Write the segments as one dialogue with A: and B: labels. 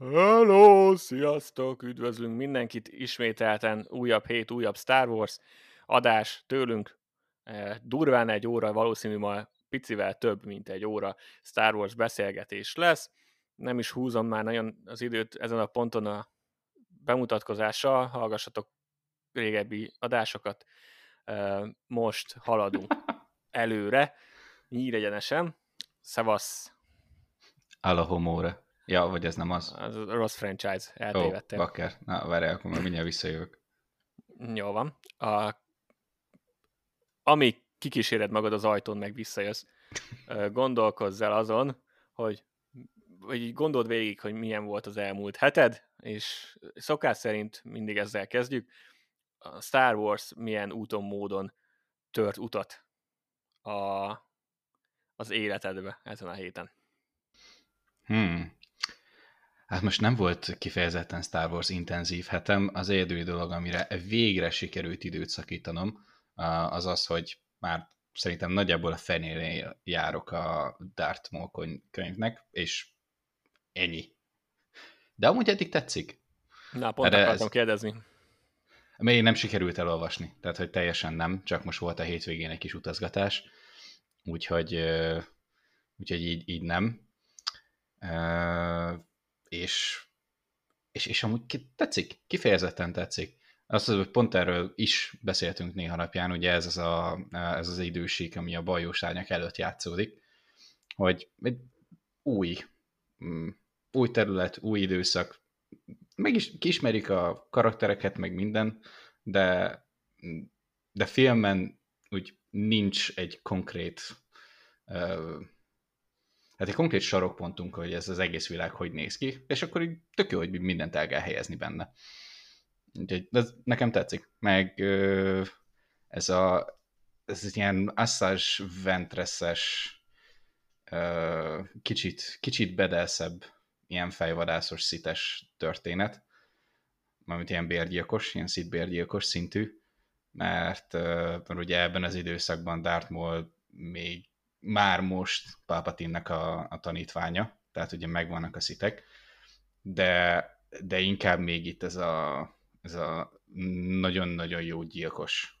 A: Hello, sziasztok, üdvözlünk mindenkit, ismételten újabb hét, újabb Star Wars adás tőlünk, eh, durván egy óra, valószínű ma picivel több, mint egy óra Star Wars beszélgetés lesz. Nem is húzom már nagyon az időt ezen a ponton a bemutatkozással, hallgassatok régebbi adásokat, eh, most haladunk előre, nyíregyenesen. Szevasz!
B: Alahomóra. Ja, vagy ez nem az?
A: Az a rossz franchise,
B: Ó,
A: eltévedtem.
B: bakker. Na, várjál, akkor már mindjárt visszajövök.
A: Jó van. A, amíg kikíséred magad az ajtón, meg visszajössz, gondolkozz el azon, hogy vagy gondold végig, hogy milyen volt az elmúlt heted, és szokás szerint mindig ezzel kezdjük, a Star Wars milyen úton, módon tört utat a, az életedbe ezen a héten.
B: Hmm. Hát most nem volt kifejezetten Star Wars intenzív hetem, az egyedüli dolog, amire végre sikerült időt szakítanom, az az, hogy már szerintem nagyjából a fenére járok a Darth Maul könyvnek, és ennyi. De amúgy eddig tetszik.
A: Na, pont
B: Erre
A: akartam
B: ez-
A: kérdezni.
B: Még nem sikerült elolvasni, tehát hogy teljesen nem, csak most volt a hétvégén egy kis utazgatás, úgyhogy, úgyhogy így, így nem. És, és, és amúgy tetszik, kifejezetten tetszik. Azt az, hogy pont erről is beszéltünk néha napján, ugye ez az, a, ez az idősík, ami a bajós árnyak előtt játszódik, hogy egy új, mm, új terület, új időszak, meg is kiismerik a karaktereket, meg minden, de, de filmen úgy nincs egy konkrét uh, hát egy konkrét sarokpontunk, hogy ez az egész világ hogy néz ki, és akkor így tök jó, hogy mindent el kell helyezni benne. Úgyhogy ez nekem tetszik. Meg ez a ez egy ilyen Assage Ventress-es ö, kicsit, kicsit bedelszebb ilyen fejvadászos szites történet, mármint ilyen bérgyilkos, ilyen szit bérgyilkos szintű, mert, mert ugye ebben az időszakban Darth Maul még már most Palpatine-nek a, a tanítványa, tehát ugye megvannak a szitek, de, de inkább még itt ez a, ez a nagyon-nagyon jó gyilkos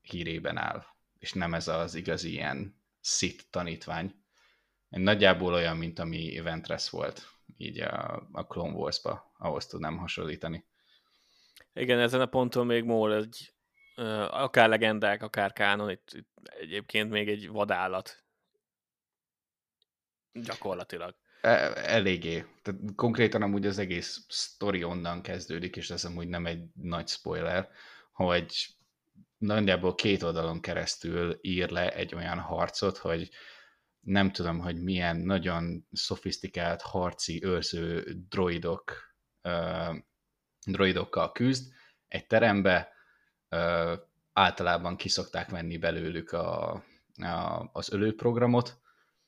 B: hírében áll, és nem ez az igazi ilyen szit tanítvány. Nagyjából olyan, mint ami Ventress volt, így a, a Clone Wars-ba, ahhoz tudnám hasonlítani.
A: Igen, ezen a ponton még Maul egy, akár legendák, akár kánon, itt, itt egyébként még egy vadállat. Gyakorlatilag.
B: E- Eléggé. Tehát konkrétan amúgy az egész sztori onnan kezdődik, és ez amúgy nem egy nagy spoiler, hogy nagyjából két oldalon keresztül ír le egy olyan harcot, hogy nem tudom, hogy milyen nagyon szofisztikált harci őrző droidok, droidokkal küzd egy terembe, általában kiszokták venni belőlük a, a, az ölőprogramot,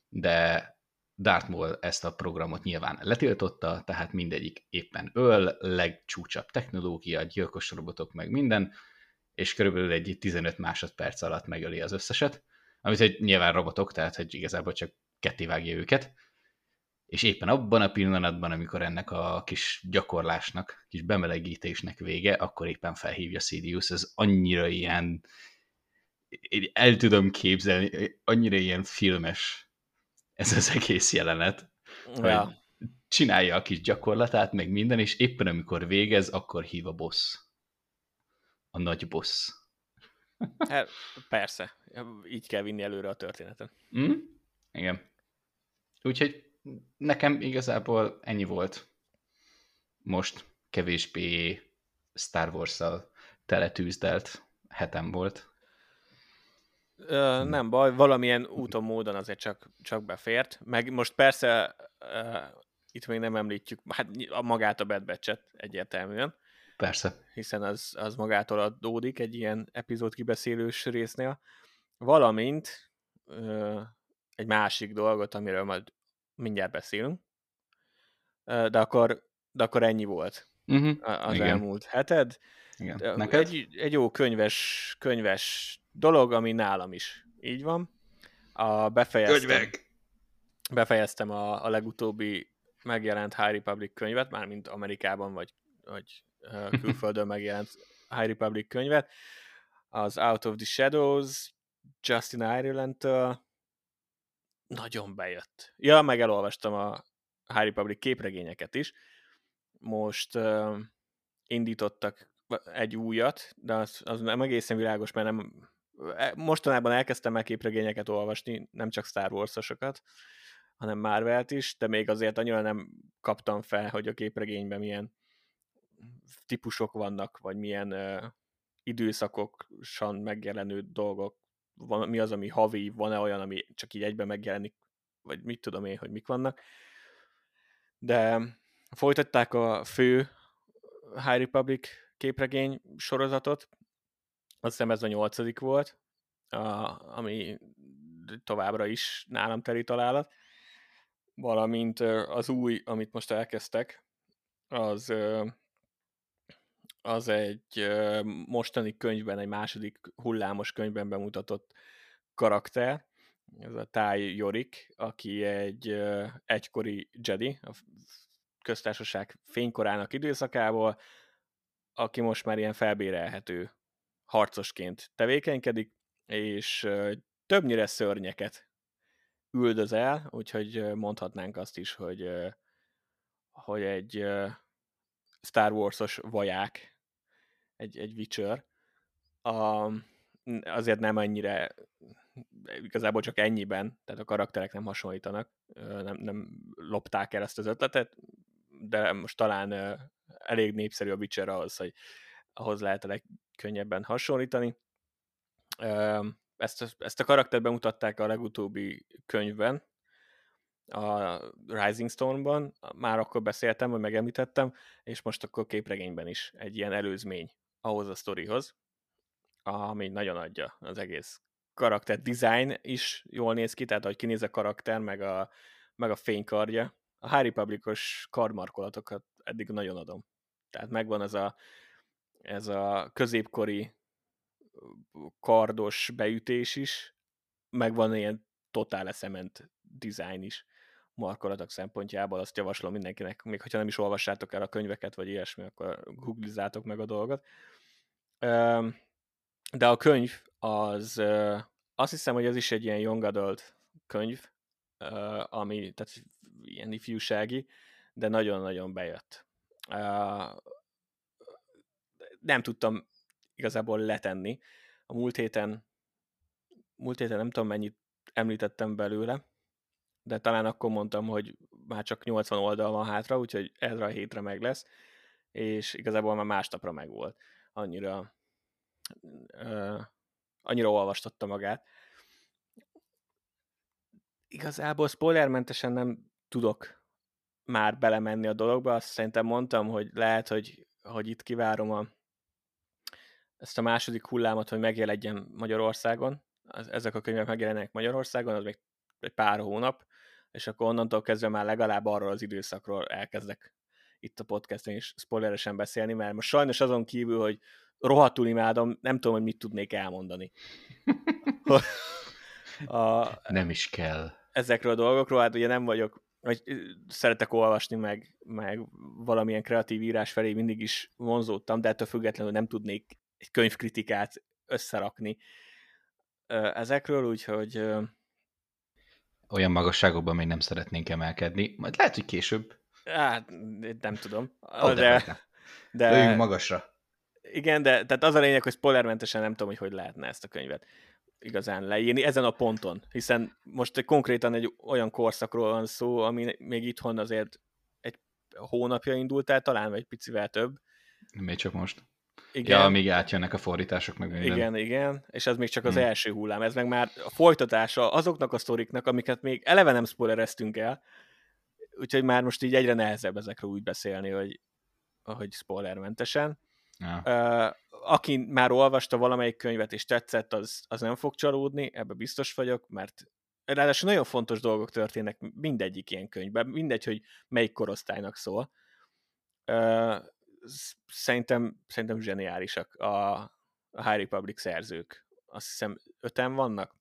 B: de Darth Maul ezt a programot nyilván letiltotta, tehát mindegyik éppen öl, legcsúcsabb technológia, gyilkos robotok, meg minden, és körülbelül egy 15 másodperc alatt megöli az összeset, amit egy nyilván robotok, tehát hogy igazából csak kettévágja őket, és éppen abban a pillanatban, amikor ennek a kis gyakorlásnak, kis bemelegítésnek vége, akkor éppen felhívja Sidious, ez annyira ilyen, el tudom képzelni, annyira ilyen filmes ez az egész jelenet,
A: Ja.
B: hogy csinálja a kis gyakorlatát, meg minden, és éppen amikor végez, akkor hív a boss. A nagy boss.
A: Hát, persze, így kell vinni előre a történeten.
B: Mm? Igen. Úgyhogy nekem igazából ennyi volt. Most kevésbé Star Wars-szal teletűzdelt hetem volt.
A: Ö, nem baj, valamilyen úton, módon azért csak, csak befért. Meg most persze ö, itt még nem említjük, hát a magát a Bad Batch-et egyértelműen,
B: Persze.
A: hiszen az, az magától adódik egy ilyen epizód kibeszélős résznél, valamint ö, egy másik dolgot, amiről majd mindjárt beszélünk, de akkor, de akkor ennyi volt
B: Uh-huh.
A: az
B: Igen.
A: elmúlt heted.
B: Igen. Neked?
A: Egy, egy jó könyves, könyves dolog, ami nálam is így van. A befejeztem, befejeztem a, a legutóbbi megjelent High Republic könyvet, mármint Amerikában vagy, vagy külföldön megjelent High Republic könyvet, az Out of the Shadows, Justin Ireland-től nagyon bejött. Ja, meg elolvastam a High Republic képregényeket is. Most uh, indítottak egy újat, de az, az nem egészen világos, mert nem, e, mostanában elkezdtem el képregényeket olvasni, nem csak Star Wars-osokat, hanem Marvelt is, de még azért annyira nem kaptam fel, hogy a képregényben milyen típusok vannak, vagy milyen uh, időszakosan megjelenő dolgok, van, mi az, ami havi, van-e olyan, ami csak így egyben megjelenik, vagy mit tudom én, hogy mik vannak. De folytatták a fő High Republic képregény sorozatot, azt hiszem ez a nyolcadik volt, a, ami továbbra is nálam teli találat, valamint az új, amit most elkezdtek, az az egy mostani könyvben, egy második hullámos könyvben bemutatott karakter, ez a Táj Jorik, aki egy egykori Jedi, a köztársaság fénykorának időszakából, aki most már ilyen felbérelhető harcosként tevékenykedik, és többnyire szörnyeket üldöz el, úgyhogy mondhatnánk azt is, hogy, hogy egy Star Wars-os vaják, egy, egy Witcher. A, azért nem ennyire, igazából csak ennyiben, tehát a karakterek nem hasonlítanak, nem, nem lopták el ezt az ötletet, de most talán elég népszerű a Witcher ahhoz, hogy ahhoz lehet a legkönnyebben hasonlítani. Ezt, ezt a karaktert bemutatták a legutóbbi könyvben, a Rising Stone-ban, már akkor beszéltem, hogy megemlítettem, és most akkor képregényben is egy ilyen előzmény ahhoz a sztorihoz, ami nagyon adja az egész karakter design is jól néz ki, tehát hogy kinéz a karakter, meg a, meg a fénykardja. A High Republic-os kardmarkolatokat eddig nagyon adom. Tehát megvan ez a, ez a középkori kardos beütés is, megvan ilyen totál eszement design is markolatok szempontjából, azt javaslom mindenkinek, még hogyha nem is olvassátok el a könyveket, vagy ilyesmi, akkor googlizátok meg a dolgot. De a könyv az, azt hiszem, hogy ez is egy ilyen young adult könyv, ami, tehát ilyen ifjúsági, de nagyon-nagyon bejött. Nem tudtam igazából letenni. A múlt héten, múlt héten nem tudom mennyit említettem belőle, de talán akkor mondtam, hogy már csak 80 oldal van hátra, úgyhogy erre a hétre meg lesz, és igazából már másnapra meg volt. Annyira uh, annyira olvastotta magát. Igazából spoilermentesen nem tudok már belemenni a dologba, azt szerintem mondtam, hogy lehet, hogy, hogy itt kivárom a, ezt a második hullámot, hogy megjelenjen Magyarországon, ezek a könyvek megjelennek Magyarországon, az még egy pár hónap, és akkor onnantól kezdve már legalább arról az időszakról elkezdek itt a podcasten is spoileresen beszélni, mert most sajnos azon kívül, hogy rohadtul imádom, nem tudom, hogy mit tudnék elmondani.
B: a, nem is kell.
A: Ezekről a dolgokról, hát ugye nem vagyok, vagy szeretek olvasni, meg, meg valamilyen kreatív írás felé mindig is vonzódtam, de ettől függetlenül nem tudnék egy könyvkritikát összerakni ezekről, úgyhogy
B: olyan magasságokban még nem szeretnénk emelkedni, majd lehet, hogy később.
A: Hát, nem tudom.
B: Oh, de, de, de Lőjünk magasra.
A: Igen, de tehát az a lényeg, hogy spoilermentesen nem tudom, hogy hogy lehetne ezt a könyvet igazán leírni ezen a ponton, hiszen most konkrétan egy olyan korszakról van szó, ami még itthon azért egy hónapja indult el, talán vagy egy picivel több.
B: Még csak most. Igen. Ja, amíg átjönnek a fordítások meg minden.
A: Igen, igen, és ez még csak az hmm. első hullám, ez meg már a folytatása azoknak a sztoriknak, amiket még eleve nem spoilereztünk el, úgyhogy már most így egyre nehezebb ezekről úgy beszélni, hogy, hogy spoilermentesen. Ja. Uh, aki már olvasta valamelyik könyvet és tetszett, az, az nem fog csalódni, ebbe biztos vagyok, mert ráadásul nagyon fontos dolgok történnek mindegyik ilyen könyvben, mindegy, hogy melyik korosztálynak szól. Uh, szerintem, szerintem zseniálisak a, a High Republic szerzők. Azt hiszem öten vannak,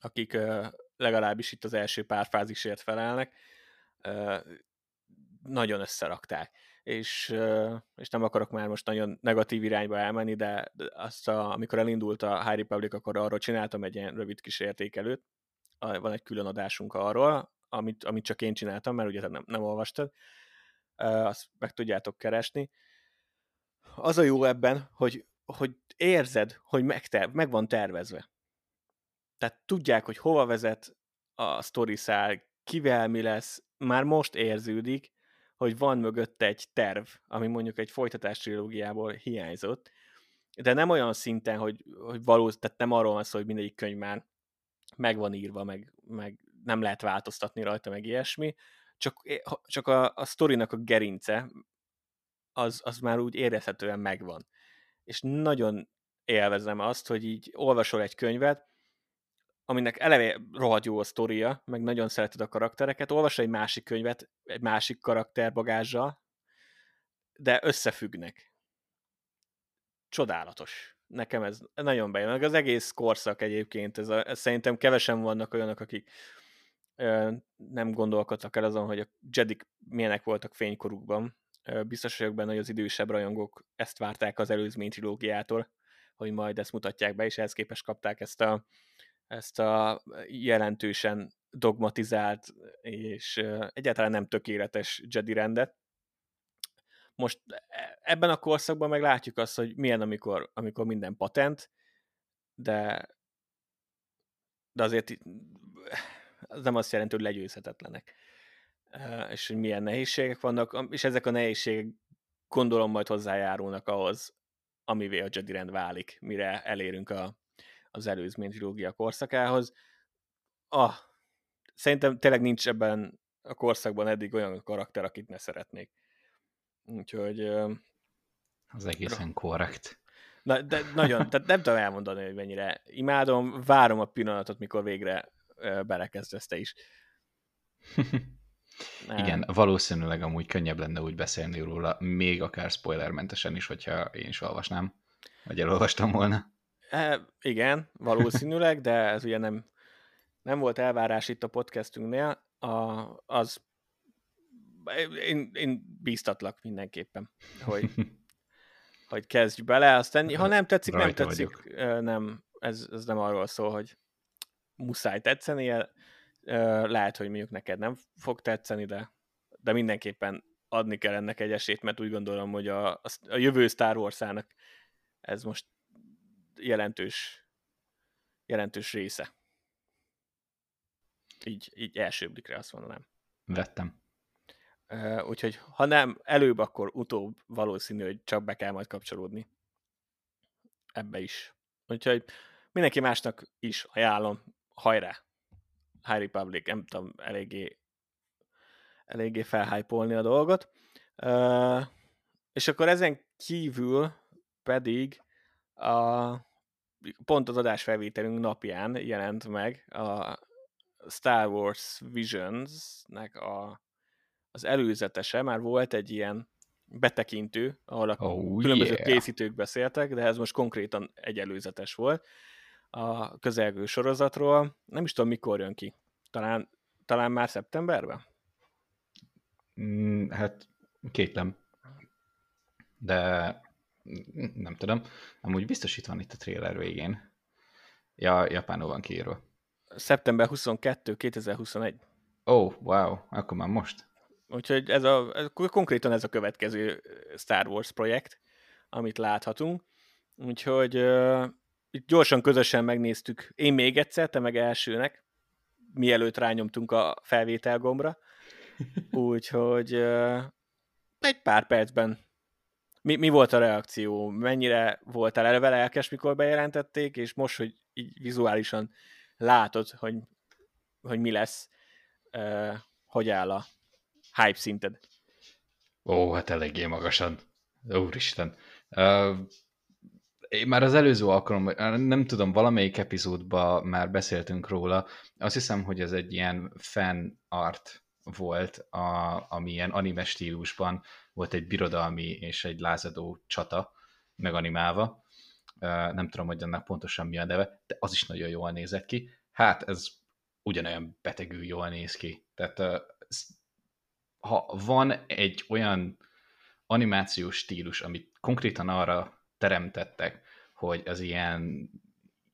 A: akik uh, legalábbis itt az első pár fázisért felelnek. Nagyon összerakták. És, és nem akarok már most nagyon negatív irányba elmenni, de azt a, amikor elindult a High Republic, akkor arról csináltam egy ilyen rövid kis értékelőt, van egy külön adásunk arról, amit, amit csak én csináltam, mert ugye nem, nem olvastad, azt meg tudjátok keresni. Az a jó ebben, hogy, hogy érzed, hogy megter- meg van tervezve. Tehát tudják, hogy hova vezet a sztori szál, kivel mi lesz, már most érződik, hogy van mögötte egy terv, ami mondjuk egy folytatás trilógiából hiányzott, de nem olyan szinten, hogy, hogy valós, tehát nem arról van szó, hogy mindegyik könyv már meg van írva, meg, meg nem lehet változtatni rajta, meg ilyesmi, csak, csak a, a sztorinak a gerince az, az már úgy érezhetően megvan. És nagyon élvezem azt, hogy így olvasol egy könyvet, aminek eleve rohadt jó a sztoria, meg nagyon szereted a karaktereket, olvasol egy másik könyvet, egy másik karakterbagázsal, de összefüggnek. Csodálatos. Nekem ez nagyon bejön. Meg az egész korszak egyébként, ez, a, ez szerintem kevesen vannak olyanok, akik ö, nem gondolkodtak el azon, hogy a Jedik milyenek voltak fénykorukban. Ö, biztos vagyok benne, hogy az idősebb rajongók ezt várták az előzmény trilógiától, hogy majd ezt mutatják be, és ehhez képest kapták ezt a ezt a jelentősen dogmatizált és egyáltalán nem tökéletes Jedi rendet. Most e, ebben a korszakban meg látjuk azt, hogy milyen, amikor, amikor minden patent, de, de azért az nem azt jelenti, hogy legyőzhetetlenek. És hogy milyen nehézségek vannak, és ezek a nehézségek gondolom majd hozzájárulnak ahhoz, amivé a Jedi rend válik, mire elérünk a, az előzmény trilógia korszakához. Ah, szerintem tényleg nincs ebben a korszakban eddig olyan karakter, akit ne szeretnék. Úgyhogy...
B: Az egészen korrekt.
A: Na, de nagyon, tehát nem tudom elmondani, hogy mennyire imádom, várom a pillanatot, mikor végre belekezd te is.
B: Igen, valószínűleg amúgy könnyebb lenne úgy beszélni róla, még akár spoilermentesen is, hogyha én is olvasnám, vagy elolvastam volna.
A: E, igen, valószínűleg, de ez ugye nem, nem volt elvárás itt a podcastünknél. A, az én, én bíztatlak mindenképpen, hogy, hogy kezdj bele, aztán ha nem tetszik, nem tetszik, vagyok. nem, ez, ez nem arról szól, hogy muszáj tetszenie, lehet, hogy mondjuk neked nem fog tetszeni, de, de mindenképpen adni kell ennek egy esélyt, mert úgy gondolom, hogy a, a, jövő Star Wars-ának ez most jelentős, jelentős része. Így, így első blikre azt mondanám.
B: Vettem.
A: Uh, úgyhogy ha nem előbb, akkor utóbb valószínű, hogy csak be kell majd kapcsolódni. Ebbe is. Úgyhogy mindenki másnak is ajánlom, hajrá! High Republic, nem tudom, eléggé, eléggé felhájpolni a dolgot. Uh, és akkor ezen kívül pedig a, pont az adásfelvételünk napján jelent meg a Star Wars Visions-nek a, az előzetese, már volt egy ilyen betekintő, ahol a oh, különböző yeah. készítők beszéltek, de ez most konkrétan egy előzetes volt a közelgő sorozatról. Nem is tudom, mikor jön ki. Talán, talán már szeptemberben?
B: Mm, hát kétlem. De nem tudom. Amúgy biztos itt van itt a trailer végén. Ja, japánul van kiírva.
A: Szeptember 22, 2021.
B: Ó, oh, wow, akkor már most.
A: Úgyhogy ez a, ez, konkrétan ez a következő Star Wars projekt, amit láthatunk. Úgyhogy uh, itt gyorsan közösen megnéztük, én még egyszer, te meg elsőnek, mielőtt rányomtunk a felvétel gombra. Úgyhogy uh, egy pár percben mi, mi volt a reakció? Mennyire voltál eleve lelkes, mikor bejelentették, és most, hogy így vizuálisan látod, hogy, hogy mi lesz, uh, hogy áll a hype szinted?
B: Ó, hát eléggé magasan. Úristen. Uh, én már az előző alkalommal, nem tudom, valamelyik epizódban már beszéltünk róla, azt hiszem, hogy ez egy ilyen fan art volt, a, ami ilyen anime stílusban volt egy birodalmi és egy lázadó csata meganimálva. Nem tudom, hogy annak pontosan mi a neve, de az is nagyon jól nézett ki. Hát ez ugyanolyan betegül jól néz ki. Tehát ha van egy olyan animációs stílus, amit konkrétan arra teremtettek, hogy az ilyen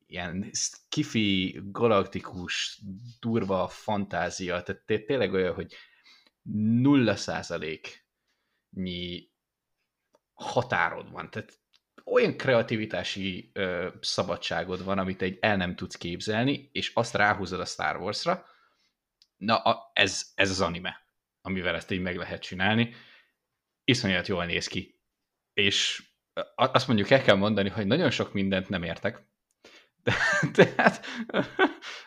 B: ilyen skifi, galaktikus, durva fantázia, tehát tényleg olyan, hogy nulla százaléknyi határod van, tehát olyan kreativitási ö, szabadságod van, amit egy el nem tudsz képzelni, és azt ráhúzod a Star Wars-ra, na a, ez, ez az anime, amivel ezt így meg lehet csinálni, iszonyat jól néz ki, és azt mondjuk el kell mondani, hogy nagyon sok mindent nem értek, tehát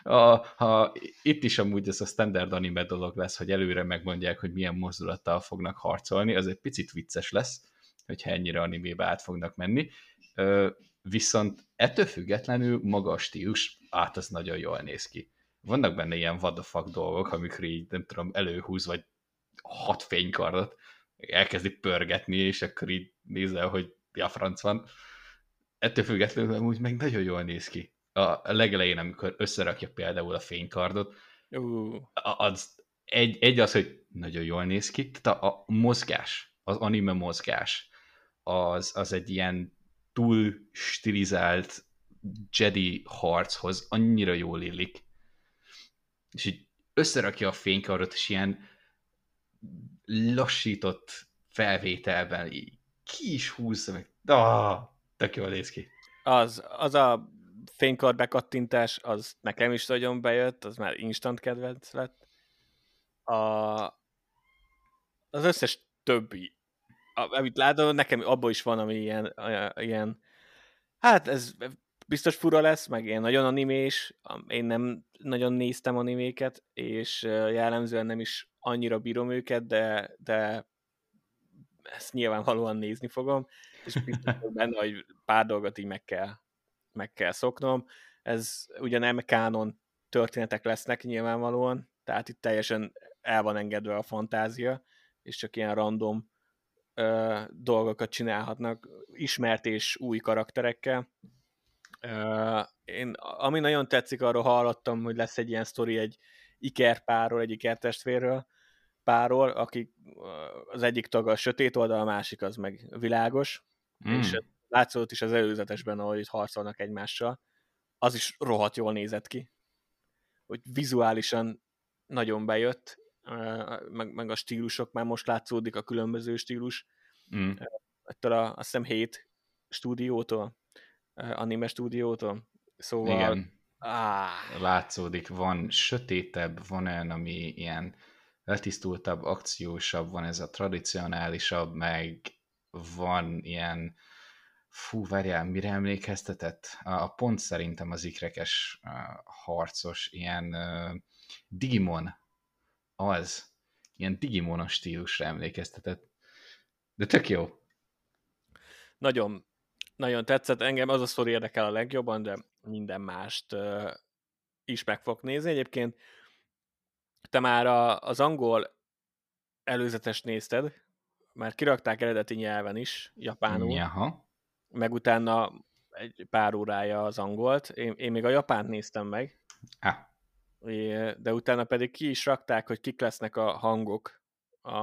B: a, ha itt is amúgy ez a standard anime dolog lesz, hogy előre megmondják, hogy milyen mozdulattal fognak harcolni, az egy picit vicces lesz, hogyha ennyire animébe át fognak menni. Viszont ettől függetlenül maga a stílus, át az nagyon jól néz ki. Vannak benne ilyen fuck dolgok, amikor így, nem tudom, előhúz, vagy hat fénykardot, elkezdi pörgetni, és akkor így nézel, hogy ja, franc van ettől függetlenül úgy meg nagyon jól néz ki. A legelején, amikor összerakja például a fénykardot, uh. az egy, egy az, hogy nagyon jól néz ki, tehát a, a mozgás, az anime mozgás, az, az egy ilyen túl stilizált Jedi harchoz annyira jól illik. És így összerakja a fénykardot, és ilyen lassított felvételben így ki is húzza meg. Ah, Tök jól néz ki.
A: Az, az a fénykar bekattintás, az nekem is nagyon bejött, az már instant kedvenc lett. A, az összes többi, amit látom, nekem abból is van, ami ilyen, ilyen hát ez biztos fura lesz, meg ilyen nagyon animés, én nem nagyon néztem animéket, és jellemzően nem is annyira bírom őket, de, de ezt nyilvánvalóan nézni fogom, és benne, hogy pár dolgot így meg kell, meg kell szoknom. Ez ugye nem kánon történetek lesznek nyilvánvalóan, tehát itt teljesen el van engedve a fantázia, és csak ilyen random ö, dolgokat csinálhatnak, ismert és új karakterekkel. Ö, én, ami nagyon tetszik, arról hallottam, hogy lesz egy ilyen sztori egy ikerpárról, egy ikertestvérről, párról, akik az egyik tag a sötét oldal, a másik az meg világos, mm. és látszott is az előzetesben, ahogy itt harcolnak egymással, az is rohadt jól nézett ki. Hogy vizuálisan nagyon bejött, meg, meg a stílusok, már most látszódik a különböző stílus. Mm. Ettől a, azt hiszem hét stúdiótól, anime stúdiótól. Szóval... Igen.
B: Ah. Látszódik, van sötétebb, van olyan, ami ilyen letisztultabb, akciósabb, van ez a tradicionálisabb, meg van ilyen, fú, várjál, mire emlékeztetett? A, a pont szerintem az ikrekes uh, harcos, ilyen Digimon, az, ilyen Digimonos stílusra emlékeztetett. De tök jó.
A: Nagyon, nagyon tetszett. Engem az a sztori érdekel a legjobban, de minden mást is meg fog nézni. Egyébként te már a, az angol előzetes nézted, már kirakták eredeti nyelven is, japánul,
B: Jaha.
A: meg utána egy pár órája az angolt. Én, én még a japánt néztem meg,
B: ah.
A: de utána pedig ki is rakták, hogy kik lesznek a hangok a,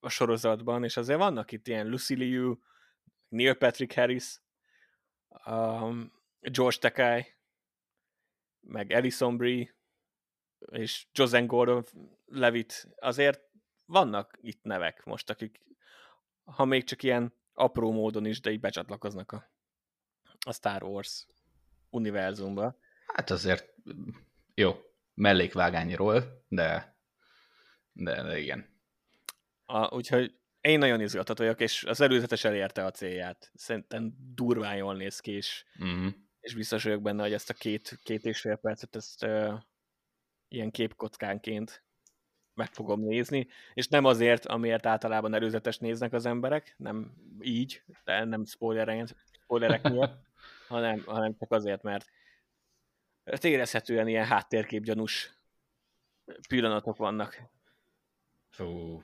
A: a sorozatban, és azért vannak itt ilyen Lucy Liu, Neil Patrick Harris, um, George Takei, meg Alison Brie, és Josen Gordon Levit, azért vannak itt nevek most, akik ha még csak ilyen apró módon is, de így becsatlakoznak a, a Star Wars univerzumba.
B: Hát azért jó, mellékvágányról, de, de, de igen.
A: A, úgyhogy én nagyon izgatott vagyok, és az előzetes elérte a célját. Szerintem durván jól néz ki, és, uh-huh. és biztos vagyok benne, hogy ezt a két, két és fél percet ezt ilyen képkockánként meg fogom nézni, és nem azért, amiért általában előzetes néznek az emberek, nem így, de nem spoilerek miatt, hanem, hanem csak azért, mert érezhetően ilyen háttérképgyanús pillanatok vannak.
B: Fú,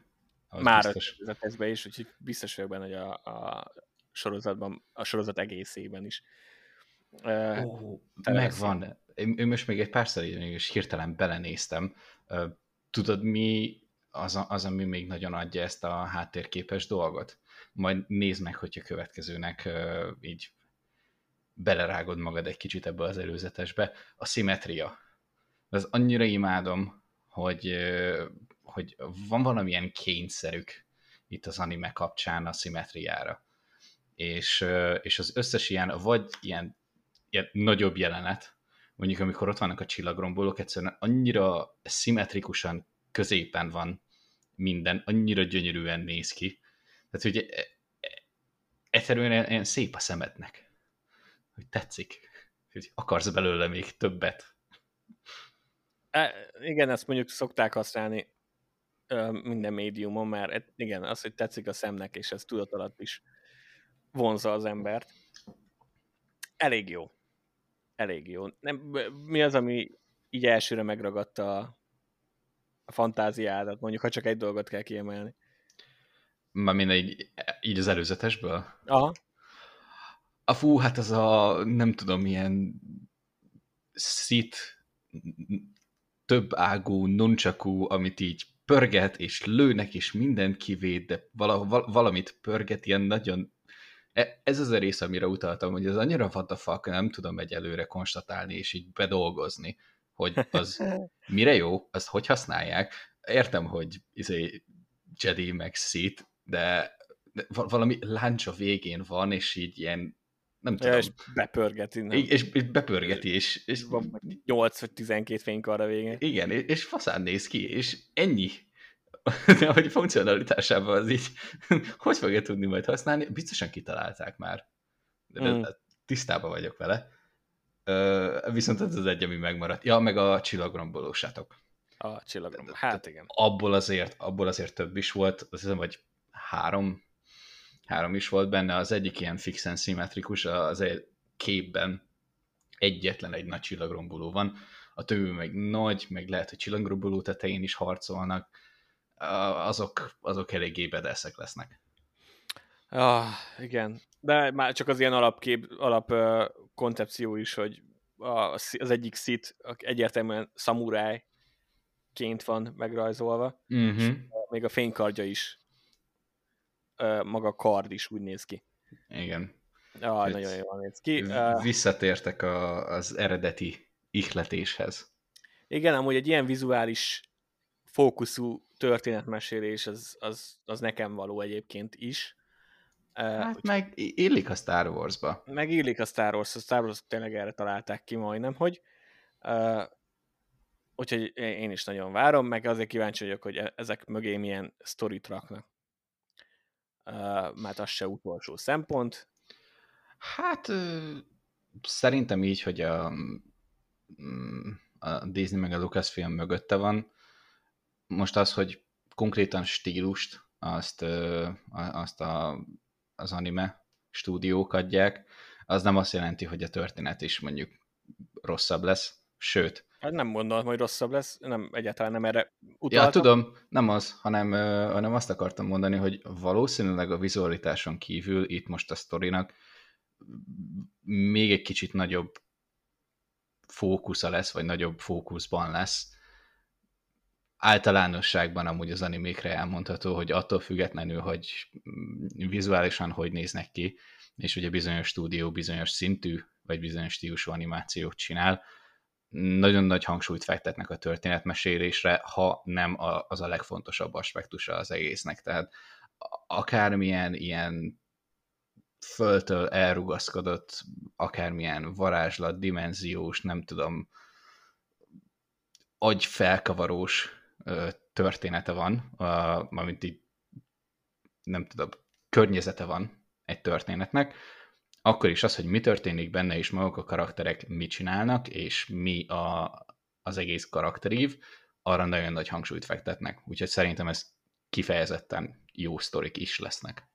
A: Már biztos. a is, úgyhogy biztos vagyok benne, hogy a, a sorozatban, a sorozat egészében is.
B: Uh, megvan. Én, én most még egy párszor is hirtelen belenéztem. Tudod, mi az, az, ami még nagyon adja ezt a háttérképes dolgot. Majd nézd meg, hogyha következőnek így belerágod magad egy kicsit ebbe az előzetesbe. A szimetria. Az annyira imádom, hogy, hogy van valamilyen kényszerük itt az anime kapcsán a szimetriára. És, és az összes ilyen, vagy ilyen, ilyen nagyobb jelenet, mondjuk amikor ott vannak a csillagrombolók, egyszerűen annyira szimmetrikusan középen van minden, annyira gyönyörűen néz ki. Tehát, hogy e, e, egyszerűen ilyen szép a szemednek. Hogy tetszik. Hogy akarsz belőle még többet.
A: E, igen, ezt mondjuk szokták használni minden médiumon, mert igen, az, hogy tetszik a szemnek, és ez tudat alatt is vonza az embert. Elég jó. Elég jó. Nem, mi az, ami így elsőre megragadta a, a fantáziádat, mondjuk, ha csak egy dolgot kell kiemelni?
B: Már mindegy, így az előzetesből?
A: Aha.
B: A fú, hát az a, nem tudom, milyen szit több ágú nuncsakú, amit így pörget, és lőnek, és mindent kivéd, de vala, val, valamit pörget, ilyen nagyon... E, ez az a rész, amire utaltam, hogy ez annyira what the fuck, nem tudom egyelőre konstatálni, és így bedolgozni, hogy az mire jó, azt hogy használják. Értem, hogy izé Jedi meg Sith, de, de valami láncsa végén van, és így ilyen nem tudom. Ja,
A: és bepörgeti. Nem?
B: És, és bepörgeti, és, és...
A: Van 8 vagy 12 fénykar a végén.
B: Igen, és faszán néz ki, és ennyi. Hogy funkcionalitásában az így, hogy fogja tudni majd használni, biztosan kitalálták már. De mm. tisztában vagyok vele. viszont ez az egy, ami megmaradt. Ja, meg a csillagrombolósátok.
A: A csillagromboló, hát igen.
B: Abból azért, abból azért több is volt, azt hiszem, vagy három három is volt benne, az egyik ilyen fixen szimmetrikus, az egy képben egyetlen egy nagy csillagromboló van, a többi meg nagy, meg lehet, hogy csillagromboló tetején is harcolnak, azok, azok eléggé bedeszek lesznek.
A: Ah, igen, de már csak az ilyen alapkép, alap koncepció is, hogy az egyik szit egyértelműen szamurájként van megrajzolva, uh-huh. és még a fénykardja is maga a kard is úgy néz ki.
B: Igen.
A: Ah, nagyon jól néz ki.
B: Visszatértek a, az eredeti ihletéshez.
A: Igen, amúgy egy ilyen vizuális fókuszú történetmesélés az, az, az nekem való egyébként is.
B: Hát úgy, meg illik a Star Wars-ba.
A: Meg illik a Star Wars, a Star Wars tényleg erre találták ki majdnem, hogy uh, úgyhogy én is nagyon várom, meg azért kíváncsi vagyok, hogy e-, ezek mögé milyen sztorit raknak mert az se utolsó szempont.
B: Hát szerintem így, hogy a, mm, a Disney meg a Lucasfilm mögötte van. Most az, hogy konkrétan stílust, azt, azt a, az anime stúdiók adják, az nem azt jelenti, hogy a történet is mondjuk rosszabb lesz, sőt,
A: Hát nem gondolom, hogy rosszabb lesz, nem, egyáltalán nem erre utaltam.
B: Ja, tudom, nem az, hanem, hanem azt akartam mondani, hogy valószínűleg a vizualitáson kívül itt most a sztorinak még egy kicsit nagyobb fókusza lesz, vagy nagyobb fókuszban lesz. Általánosságban amúgy az animékre elmondható, hogy attól függetlenül, hogy vizuálisan hogy néznek ki, és ugye bizonyos stúdió bizonyos szintű, vagy bizonyos stílusú animációt csinál, nagyon nagy hangsúlyt fektetnek a történetmesélésre, ha nem az a legfontosabb aspektusa az egésznek. Tehát akármilyen ilyen föltől elrugaszkodott, akármilyen varázslat, dimenziós, nem tudom, agyfelkavarós története van, amit így nem tudom, környezete van egy történetnek, akkor is az, hogy mi történik benne, és maguk a karakterek mit csinálnak, és mi a, az egész karakterív, arra nagyon nagy hangsúlyt fektetnek. Úgyhogy szerintem ez kifejezetten jó sztorik is lesznek.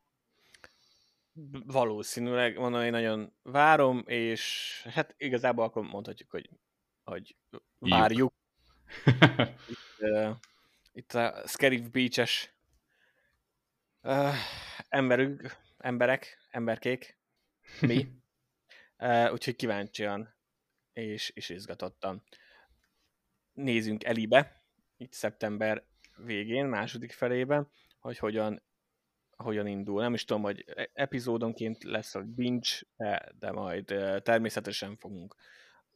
A: Valószínűleg, mondom, én nagyon várom, és hát igazából akkor mondhatjuk, hogy, hogy várjuk. Itt, uh, itt a Scarif Beach-es uh, emberünk, emberek, emberkék mi. uh, úgyhogy kíváncsian és, és izgatottan nézünk Elibe, itt szeptember végén, második felében, hogy hogyan, hogyan indul. Nem is tudom, hogy e- epizódonként lesz a binge, de, de majd természetesen fogunk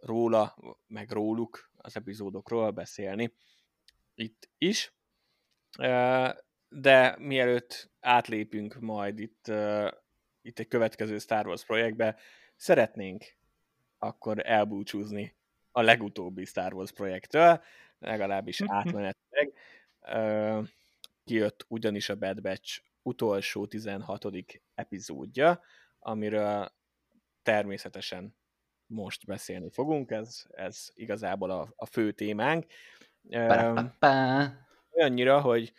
A: róla, meg róluk, az epizódokról beszélni itt is. De mielőtt átlépünk majd itt, itt egy következő Star Wars projektbe, szeretnénk akkor elbúcsúzni a legutóbbi Star Wars projektől, legalábbis átmenetileg. Kijött ugyanis a Bad Batch utolsó 16. epizódja, amiről természetesen most beszélni fogunk, ez, ez igazából a, a fő témánk. Olyannyira, hogy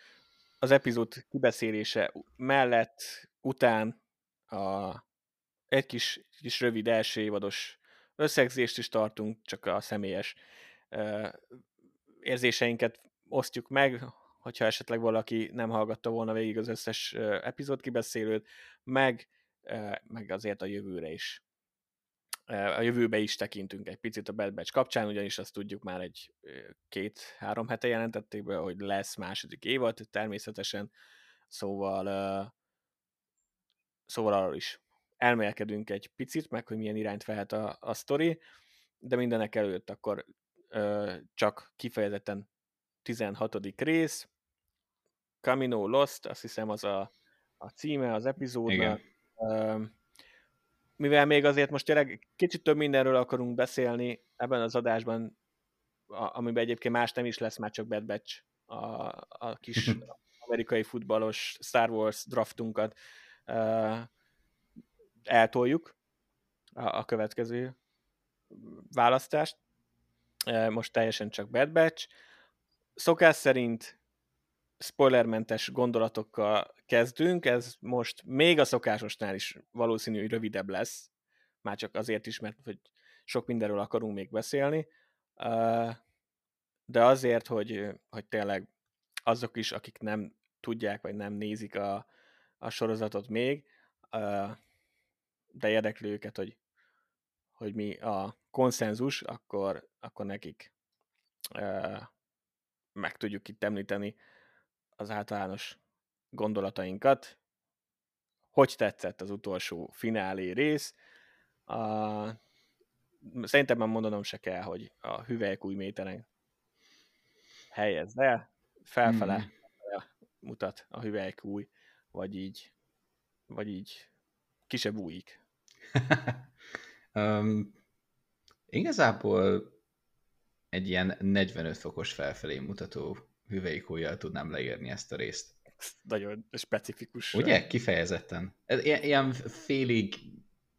A: az epizód kibeszélése mellett, után a, egy kis, kis rövid első évados összegzést is tartunk, csak a személyes uh, érzéseinket osztjuk meg, hogyha esetleg valaki nem hallgatta volna végig az összes uh, epizód kibeszélőt, meg, uh, meg azért a jövőre is. A jövőbe is tekintünk egy picit a Bad Batch kapcsán, ugyanis azt tudjuk már egy két-három hete jelentették be, hogy lesz második évad természetesen, szóval szóval arról is elmélkedünk egy picit, meg hogy milyen irányt vehet a, a sztori, de mindenek előtt akkor ö, csak kifejezetten 16. rész, Camino Lost, azt hiszem az a, a címe az epizódnak. Ö, mivel még azért most tényleg kicsit több mindenről akarunk beszélni ebben az adásban, a, amiben egyébként más nem is lesz, már csak Bad Batch, a, a kis amerikai futballos Star Wars draftunkat. Uh, eltoljuk a, a következő választást. Most teljesen csak Bad Batch. Szokás szerint spoilermentes gondolatokkal kezdünk, ez most még a szokásosnál is valószínű, hogy rövidebb lesz, már csak azért is, mert hogy sok mindenről akarunk még beszélni, de azért, hogy, hogy tényleg azok is, akik nem tudják, vagy nem nézik a, a sorozatot még, de érdekli őket, hogy, hogy mi a konszenzus, akkor, akkor nekik meg tudjuk itt említeni az általános gondolatainkat. Hogy tetszett az utolsó finálé rész? Uh, szerintem már mondanom se kell, hogy a hüvelykúj méteren helyezd el, felfele mm. mutat a hüvelykúj, vagy így, vagy így kisebb újik.
B: um, igazából egy ilyen 45 fokos felfelé mutató hüvelykújjal tudnám leírni ezt a részt.
A: Nagyon specifikus.
B: Ugye? Kifejezetten. Ez ilyen félig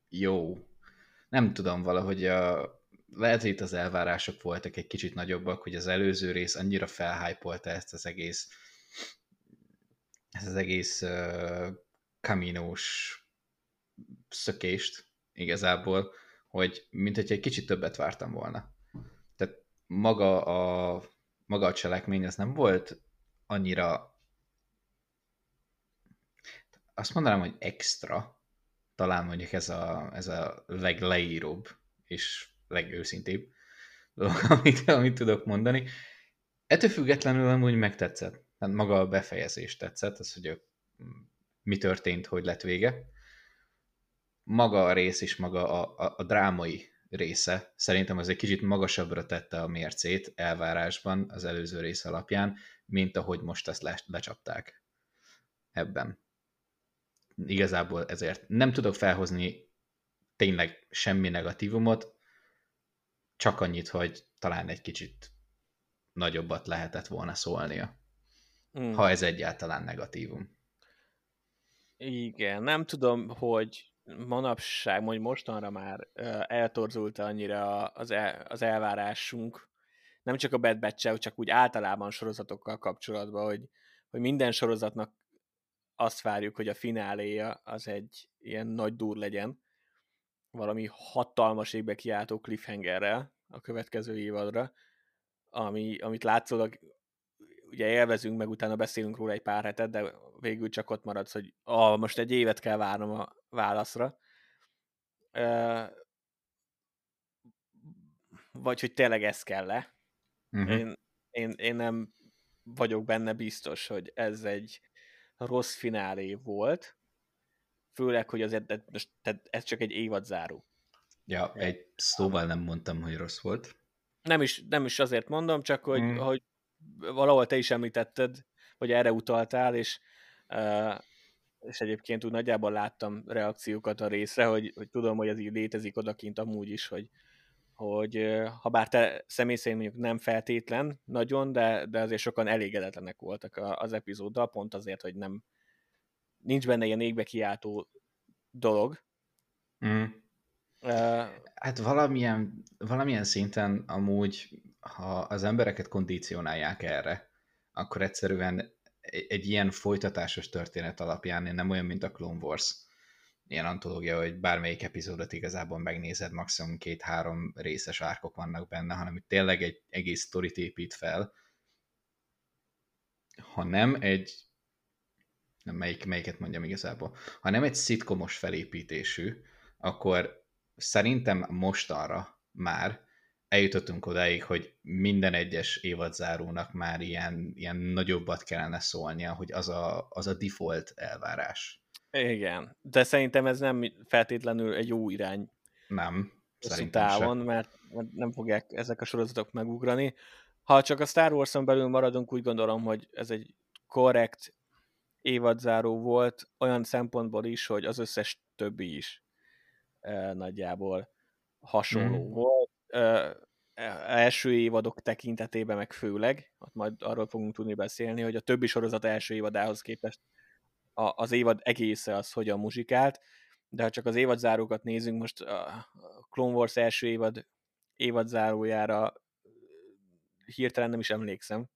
B: jó. Nem tudom, valahogy a, lehet, hogy itt az elvárások voltak egy kicsit nagyobbak, hogy az előző rész annyira felhájpolta ezt az egész ez az egész uh, kaminós szökést igazából, hogy mint hogy egy kicsit többet vártam volna. Tehát maga a, maga a cselekmény az nem volt annyira azt mondanám, hogy extra, talán mondjuk ez a, ez a legleíróbb és legőszintébb dolog, amit, amit tudok mondani. Ettől függetlenül amúgy megtetszett. Tehát maga a befejezés tetszett, az, hogy mi történt, hogy lett vége maga a rész is, maga a, a, a drámai része szerintem az egy kicsit magasabbra tette a mércét elvárásban az előző rész alapján, mint ahogy most ezt le, lecsapták ebben. Igazából ezért nem tudok felhozni tényleg semmi negatívumot, csak annyit, hogy talán egy kicsit nagyobbat lehetett volna szólnia. Mm. Ha ez egyáltalán negatívum.
A: Igen, nem tudom, hogy manapság, vagy mostanra már eltorzult annyira az, el, az elvárásunk, nem csak a Bad batch csak úgy általában sorozatokkal kapcsolatban, hogy, hogy minden sorozatnak azt várjuk, hogy a fináléja az egy ilyen nagy dur legyen, valami hatalmas égbe kiáltó cliffhangerrel a következő évadra, ami, amit látszólag ugye élvezünk, meg utána beszélünk róla egy pár hetet, de végül csak ott maradsz, hogy ah, most egy évet kell várnom a válaszra. Vagy hogy tényleg ez kell le. Uh-huh. Én, én, én nem vagyok benne biztos, hogy ez egy rossz finálé volt, főleg, hogy azért tehát ez csak egy évadzáró.
B: Ja, egy szóval nem mondtam, hogy rossz volt.
A: Nem is, nem is azért mondom, csak hogy, mm. hogy valahol te is említetted, vagy erre utaltál, és, uh, és egyébként úgy nagyjából láttam reakciókat a részre, hogy, hogy tudom, hogy ez így létezik odakint amúgy is, hogy, hogy ha bár te személy szerint mondjuk nem feltétlen nagyon, de, de azért sokan elégedetlenek voltak az epizóddal, pont azért, hogy nem nincs benne ilyen égbe kiáltó dolog.
B: Mm. Uh, hát valamilyen, valamilyen szinten amúgy, ha az embereket kondicionálják erre, akkor egyszerűen egy ilyen folytatásos történet alapján nem olyan, mint a Clone Wars ilyen antológia, hogy bármelyik epizódot igazából megnézed, maximum két-három részes árkok vannak benne, hanem hogy tényleg egy egész sztorit épít fel, ha nem egy nem melyik, melyiket mondjam igazából, ha nem egy szitkomos felépítésű, akkor szerintem mostanra már eljutottunk odáig, hogy minden egyes évadzárónak már ilyen, ilyen nagyobbat kellene szólnia, hogy az a, az a default elvárás.
A: Igen, de szerintem ez nem feltétlenül egy jó irány.
B: Nem,
A: szerintem távon, mert, mert nem fogják ezek a sorozatok megugrani. Ha csak a Star Wars-on belül maradunk, úgy gondolom, hogy ez egy korrekt évadzáró volt, olyan szempontból is, hogy az összes többi is e, nagyjából hasonló mm. volt. E, első évadok tekintetében meg főleg, ott majd arról fogunk tudni beszélni, hogy a többi sorozat első évadához képest a, az évad egésze az hogyan muzsikált, de ha csak az évadzárókat nézünk, most a Clone Wars első évad évadzárójára hirtelen nem is emlékszem.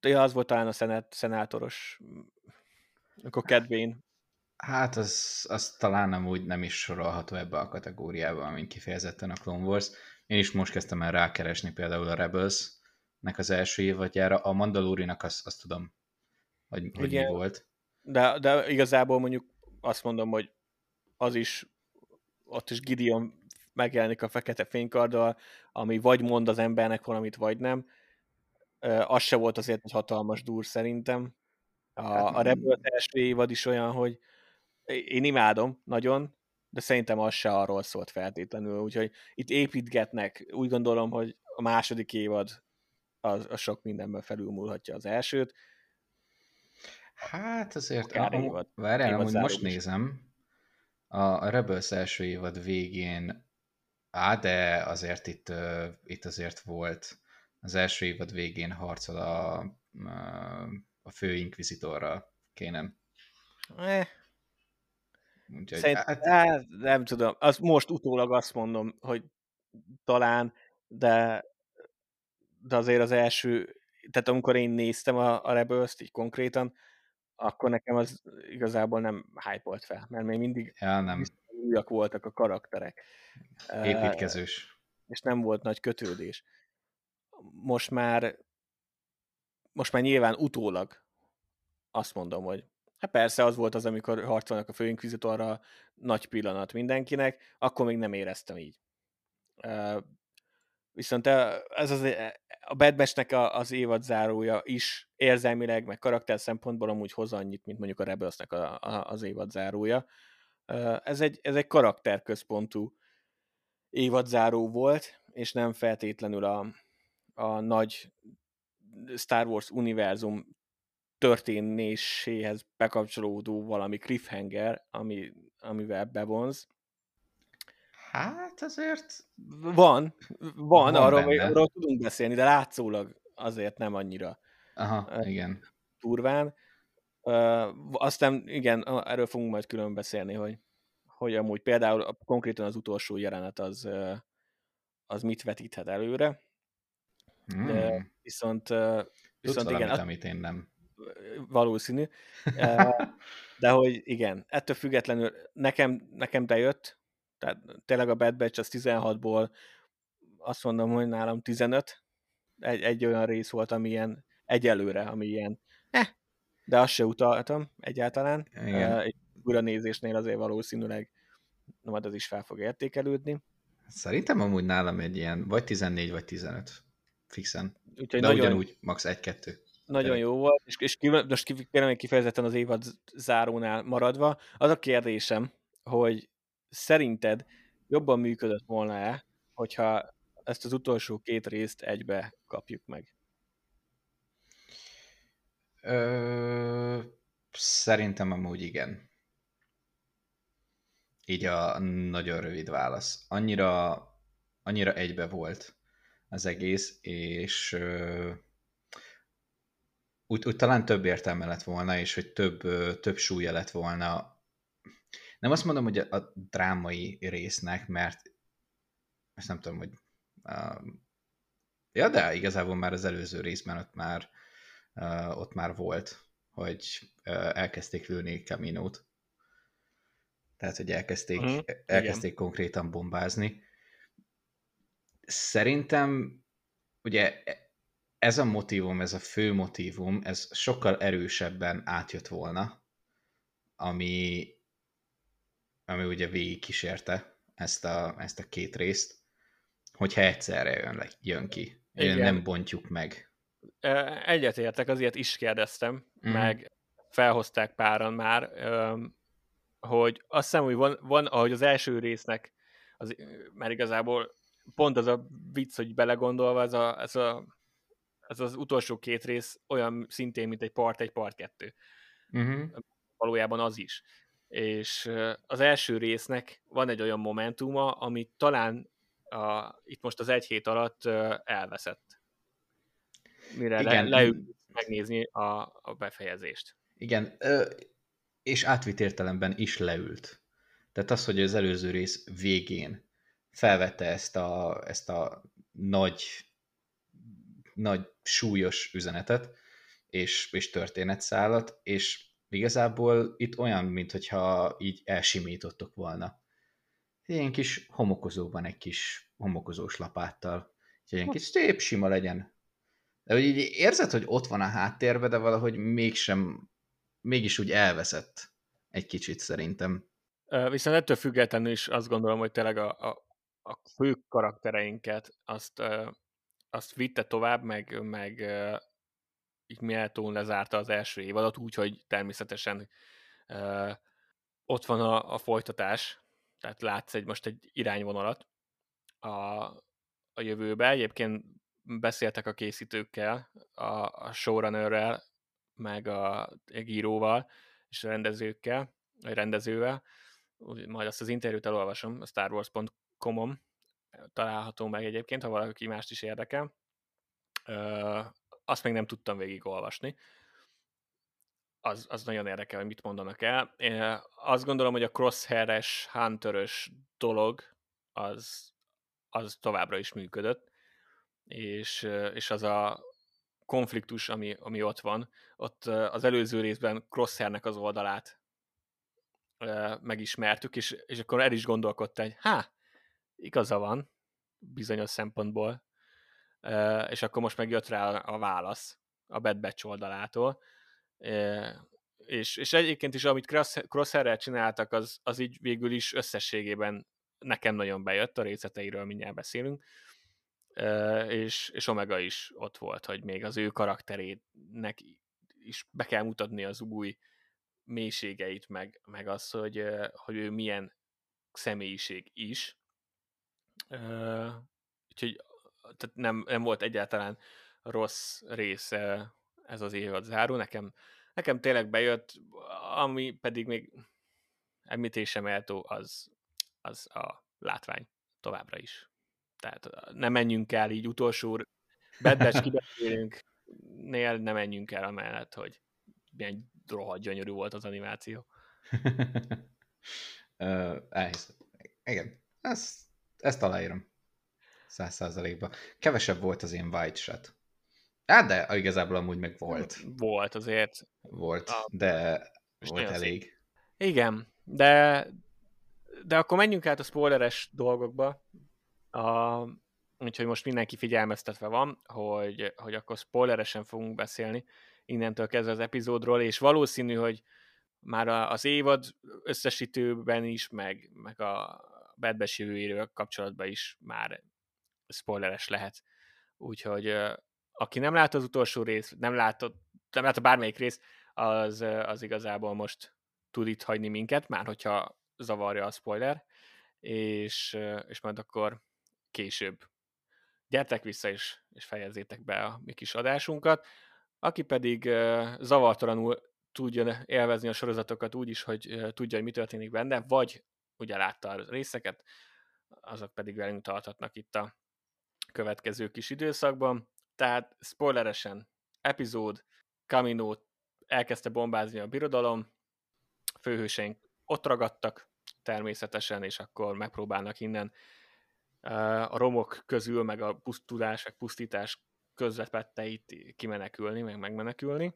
A: Ja, az volt talán a szenát, szenátoros, akkor kedvén.
B: Hát az, az talán nem úgy nem is sorolható ebbe a kategóriába, mint kifejezetten a Clone Wars. Én is most kezdtem el rákeresni például a Rebels-nek az első évadjára. A Mandalorinak azt, azt tudom, hogy, hogy mi volt.
A: De, de igazából mondjuk azt mondom, hogy az is, ott is Gideon megjelenik a fekete fénykarddal, ami vagy mond az embernek valamit, vagy nem. Az se volt azért egy hatalmas dur szerintem. A, hát a Rebels első évad is olyan, hogy én imádom nagyon, de szerintem az se arról szólt feltétlenül, úgyhogy itt építgetnek, úgy gondolom, hogy a második évad az, az sok mindenben felülmúlhatja az elsőt,
B: Hát azért, a, várjál, amúgy most is. nézem, a Rebels első évad végén, á, de azért itt, uh, itt azért volt, az első évad végén harcol a, a fő inkvizitorra, kénem.
A: Eh. Úgyhogy, Szerint, hát... hát... nem tudom, az most utólag azt mondom, hogy talán, de, de azért az első, tehát amikor én néztem a, a Rebels-t így konkrétan, akkor nekem az igazából nem hype fel, mert még mindig
B: ja, nem.
A: újak voltak a karakterek.
B: Építkezős.
A: És nem volt nagy kötődés. Most már most már nyilván utólag azt mondom, hogy hát persze az volt az, amikor harcolnak a főinkvizitorra, nagy pillanat mindenkinek, akkor még nem éreztem így. Viszont ez az, a Bad Batch-nek az évad zárója is érzelmileg, meg karakter szempontból amúgy hoz annyit, mint mondjuk a Rebelsnek a, a, az évad zárója. Ez egy, ez egy karakterközpontú évadzáró volt, és nem feltétlenül a, a nagy Star Wars univerzum történéséhez bekapcsolódó valami cliffhanger, ami, amivel bevonz.
B: Hát azért...
A: Van, van, van arról, arról tudunk beszélni, de látszólag azért nem annyira.
B: Aha, igen.
A: Turván. Uh, aztán igen, erről fogunk majd külön beszélni, hogy, hogy amúgy például konkrétan az utolsó jelenet az, az mit vetíthet előre. Hmm. De viszont, viszont
B: igen, valamit, amit én nem.
A: Valószínű. De hogy igen, ettől függetlenül nekem, nekem bejött, tehát tényleg a Bad Batch az 16-ból azt mondom, hogy nálam 15. Egy, egy olyan rész volt, ami ilyen egyelőre, ami ilyen eh, de azt se utaltam egyáltalán. Igen. Egy újra nézésnél azért valószínűleg majd az is fel fog értékelődni.
B: Szerintem amúgy nálam egy ilyen vagy 14, vagy 15. Fixen. Úgyhogy De nagyon... ugyanúgy max. 1-2.
A: nagyon jó volt, és, és ki, most kérem kifejezetten az évad zárónál maradva, az a kérdésem, hogy szerinted jobban működött volna-e, hogyha ezt az utolsó két részt egybe kapjuk meg?
B: Ö, szerintem amúgy igen. Így a nagyon rövid válasz. Annyira, annyira egybe volt az egész, és ö, úgy, úgy talán több értelme lett volna, és hogy több, több súlya lett volna. Nem azt mondom, hogy a, a drámai résznek, mert ezt nem tudom, hogy uh, ja, de igazából már az előző részben ott már uh, ott már volt, hogy uh, elkezdték lőni Kaminót. Tehát, hogy elkezdték, uh-huh. elkezdték konkrétan bombázni. Szerintem ugye ez a motivum, ez a fő motivum, ez sokkal erősebben átjött volna, ami, ami ugye végig kísérte ezt a, ezt a két részt, hogyha egyszerre jön, jön ki. Igen. Nem bontjuk meg.
A: Egyetértek, azért is kérdeztem, mm. meg felhozták páran már, hogy azt hiszem, hogy van, van ahogy az első résznek, az, mert igazából pont az a vicc, hogy belegondolva, ez a, ez a ez az utolsó két rész olyan szintén, mint egy part egy part kettő. Uh-huh. Valójában az is. És az első résznek van egy olyan momentuma, ami talán a, itt most az egy hét alatt elveszett. Mire Igen. le, leül megnézni a, a befejezést.
B: Igen, és átvitt értelemben is leült. Tehát az, hogy az előző rész végén felvette ezt a, ezt a nagy nagy súlyos üzenetet, és, és történetszálat, és igazából itt olyan, mintha így elsimítottok volna. Ilyen kis homokozóban egy kis homokozós lapáttal, hogy ilyen kis szép sima legyen. De hogy így érzed, hogy ott van a háttérbe, de valahogy mégsem, mégis úgy elveszett egy kicsit szerintem.
A: Viszont ettől függetlenül is azt gondolom, hogy tényleg a, a, a fő karaktereinket azt azt vitte tovább, meg, meg így méltón lezárta az első évadot, úgyhogy természetesen uh, ott van a, a folytatás, tehát látsz egy most egy irányvonalat a, a jövőbe. Egyébként beszéltek a készítőkkel, a, a showrunnerrel, meg a, a íróval, és a rendezőkkel, vagy rendezővel. Majd azt az interjút elolvasom a starwars.com-on, található meg egyébként, ha valaki mást is érdekel. Azt még nem tudtam végigolvasni. Az, az nagyon érdekel, hogy mit mondanak el. Én azt gondolom, hogy a crosshair-es, hunter dolog az, az továbbra is működött, és, és az a konfliktus, ami, ami ott van, ott az előző részben Crosshairnek az oldalát megismertük, és, és akkor el is gondolkodtam, hogy há, igaza van bizonyos szempontból, és akkor most megjött rá a válasz a Bad Batch oldalától, és, és egyébként is, amit crosshair csináltak, az, az így végül is összességében nekem nagyon bejött, a részleteiről mindjárt beszélünk, és, és Omega is ott volt, hogy még az ő karakterének is be kell mutatni az új mélységeit, meg, meg az, hogy, hogy ő milyen személyiség is, úgyhogy tehát nem, nem volt egyáltalán rossz része ez az évad záró. Nekem, nekem tényleg bejött, ami pedig még említésem méltó, az, az a látvány továbbra is. Tehát nem menjünk el így utolsó beddes kibeszélünk, nél nem menjünk el amellett, hogy milyen rohadt gyönyörű volt az animáció.
B: uh, elhiszem. Igen, ezt ezt aláírom. Száz százalékban. Kevesebb volt az én white shot. Hát de igazából amúgy meg volt.
A: Volt azért.
B: Volt, a... de volt elég. Szép.
A: Igen, de de akkor menjünk át a spoileres dolgokba. A, úgyhogy most mindenki figyelmeztetve van, hogy, hogy akkor spoileresen fogunk beszélni innentől kezdve az epizódról, és valószínű, hogy már az évad összesítőben is, meg, meg a, Batch kapcsolatban is már spoileres lehet. Úgyhogy aki nem látta az utolsó részt, nem látott, nem látta bármelyik részt, az, az igazából most tud itt hagyni minket, már hogyha zavarja a spoiler, és, és majd akkor később gyertek vissza és, és fejezzétek be a mi kis adásunkat. Aki pedig zavartalanul tudja élvezni a sorozatokat úgy is, hogy tudja, hogy mi történik benne, vagy ugye látta a részeket, azok pedig velünk tarthatnak itt a következő kis időszakban. Tehát spoileresen, epizód, Camino elkezdte bombázni a birodalom, főhőseink ott ragadtak természetesen, és akkor megpróbálnak innen a romok közül, meg a pusztulás, meg pusztítás közvetpetteit kimenekülni, meg megmenekülni.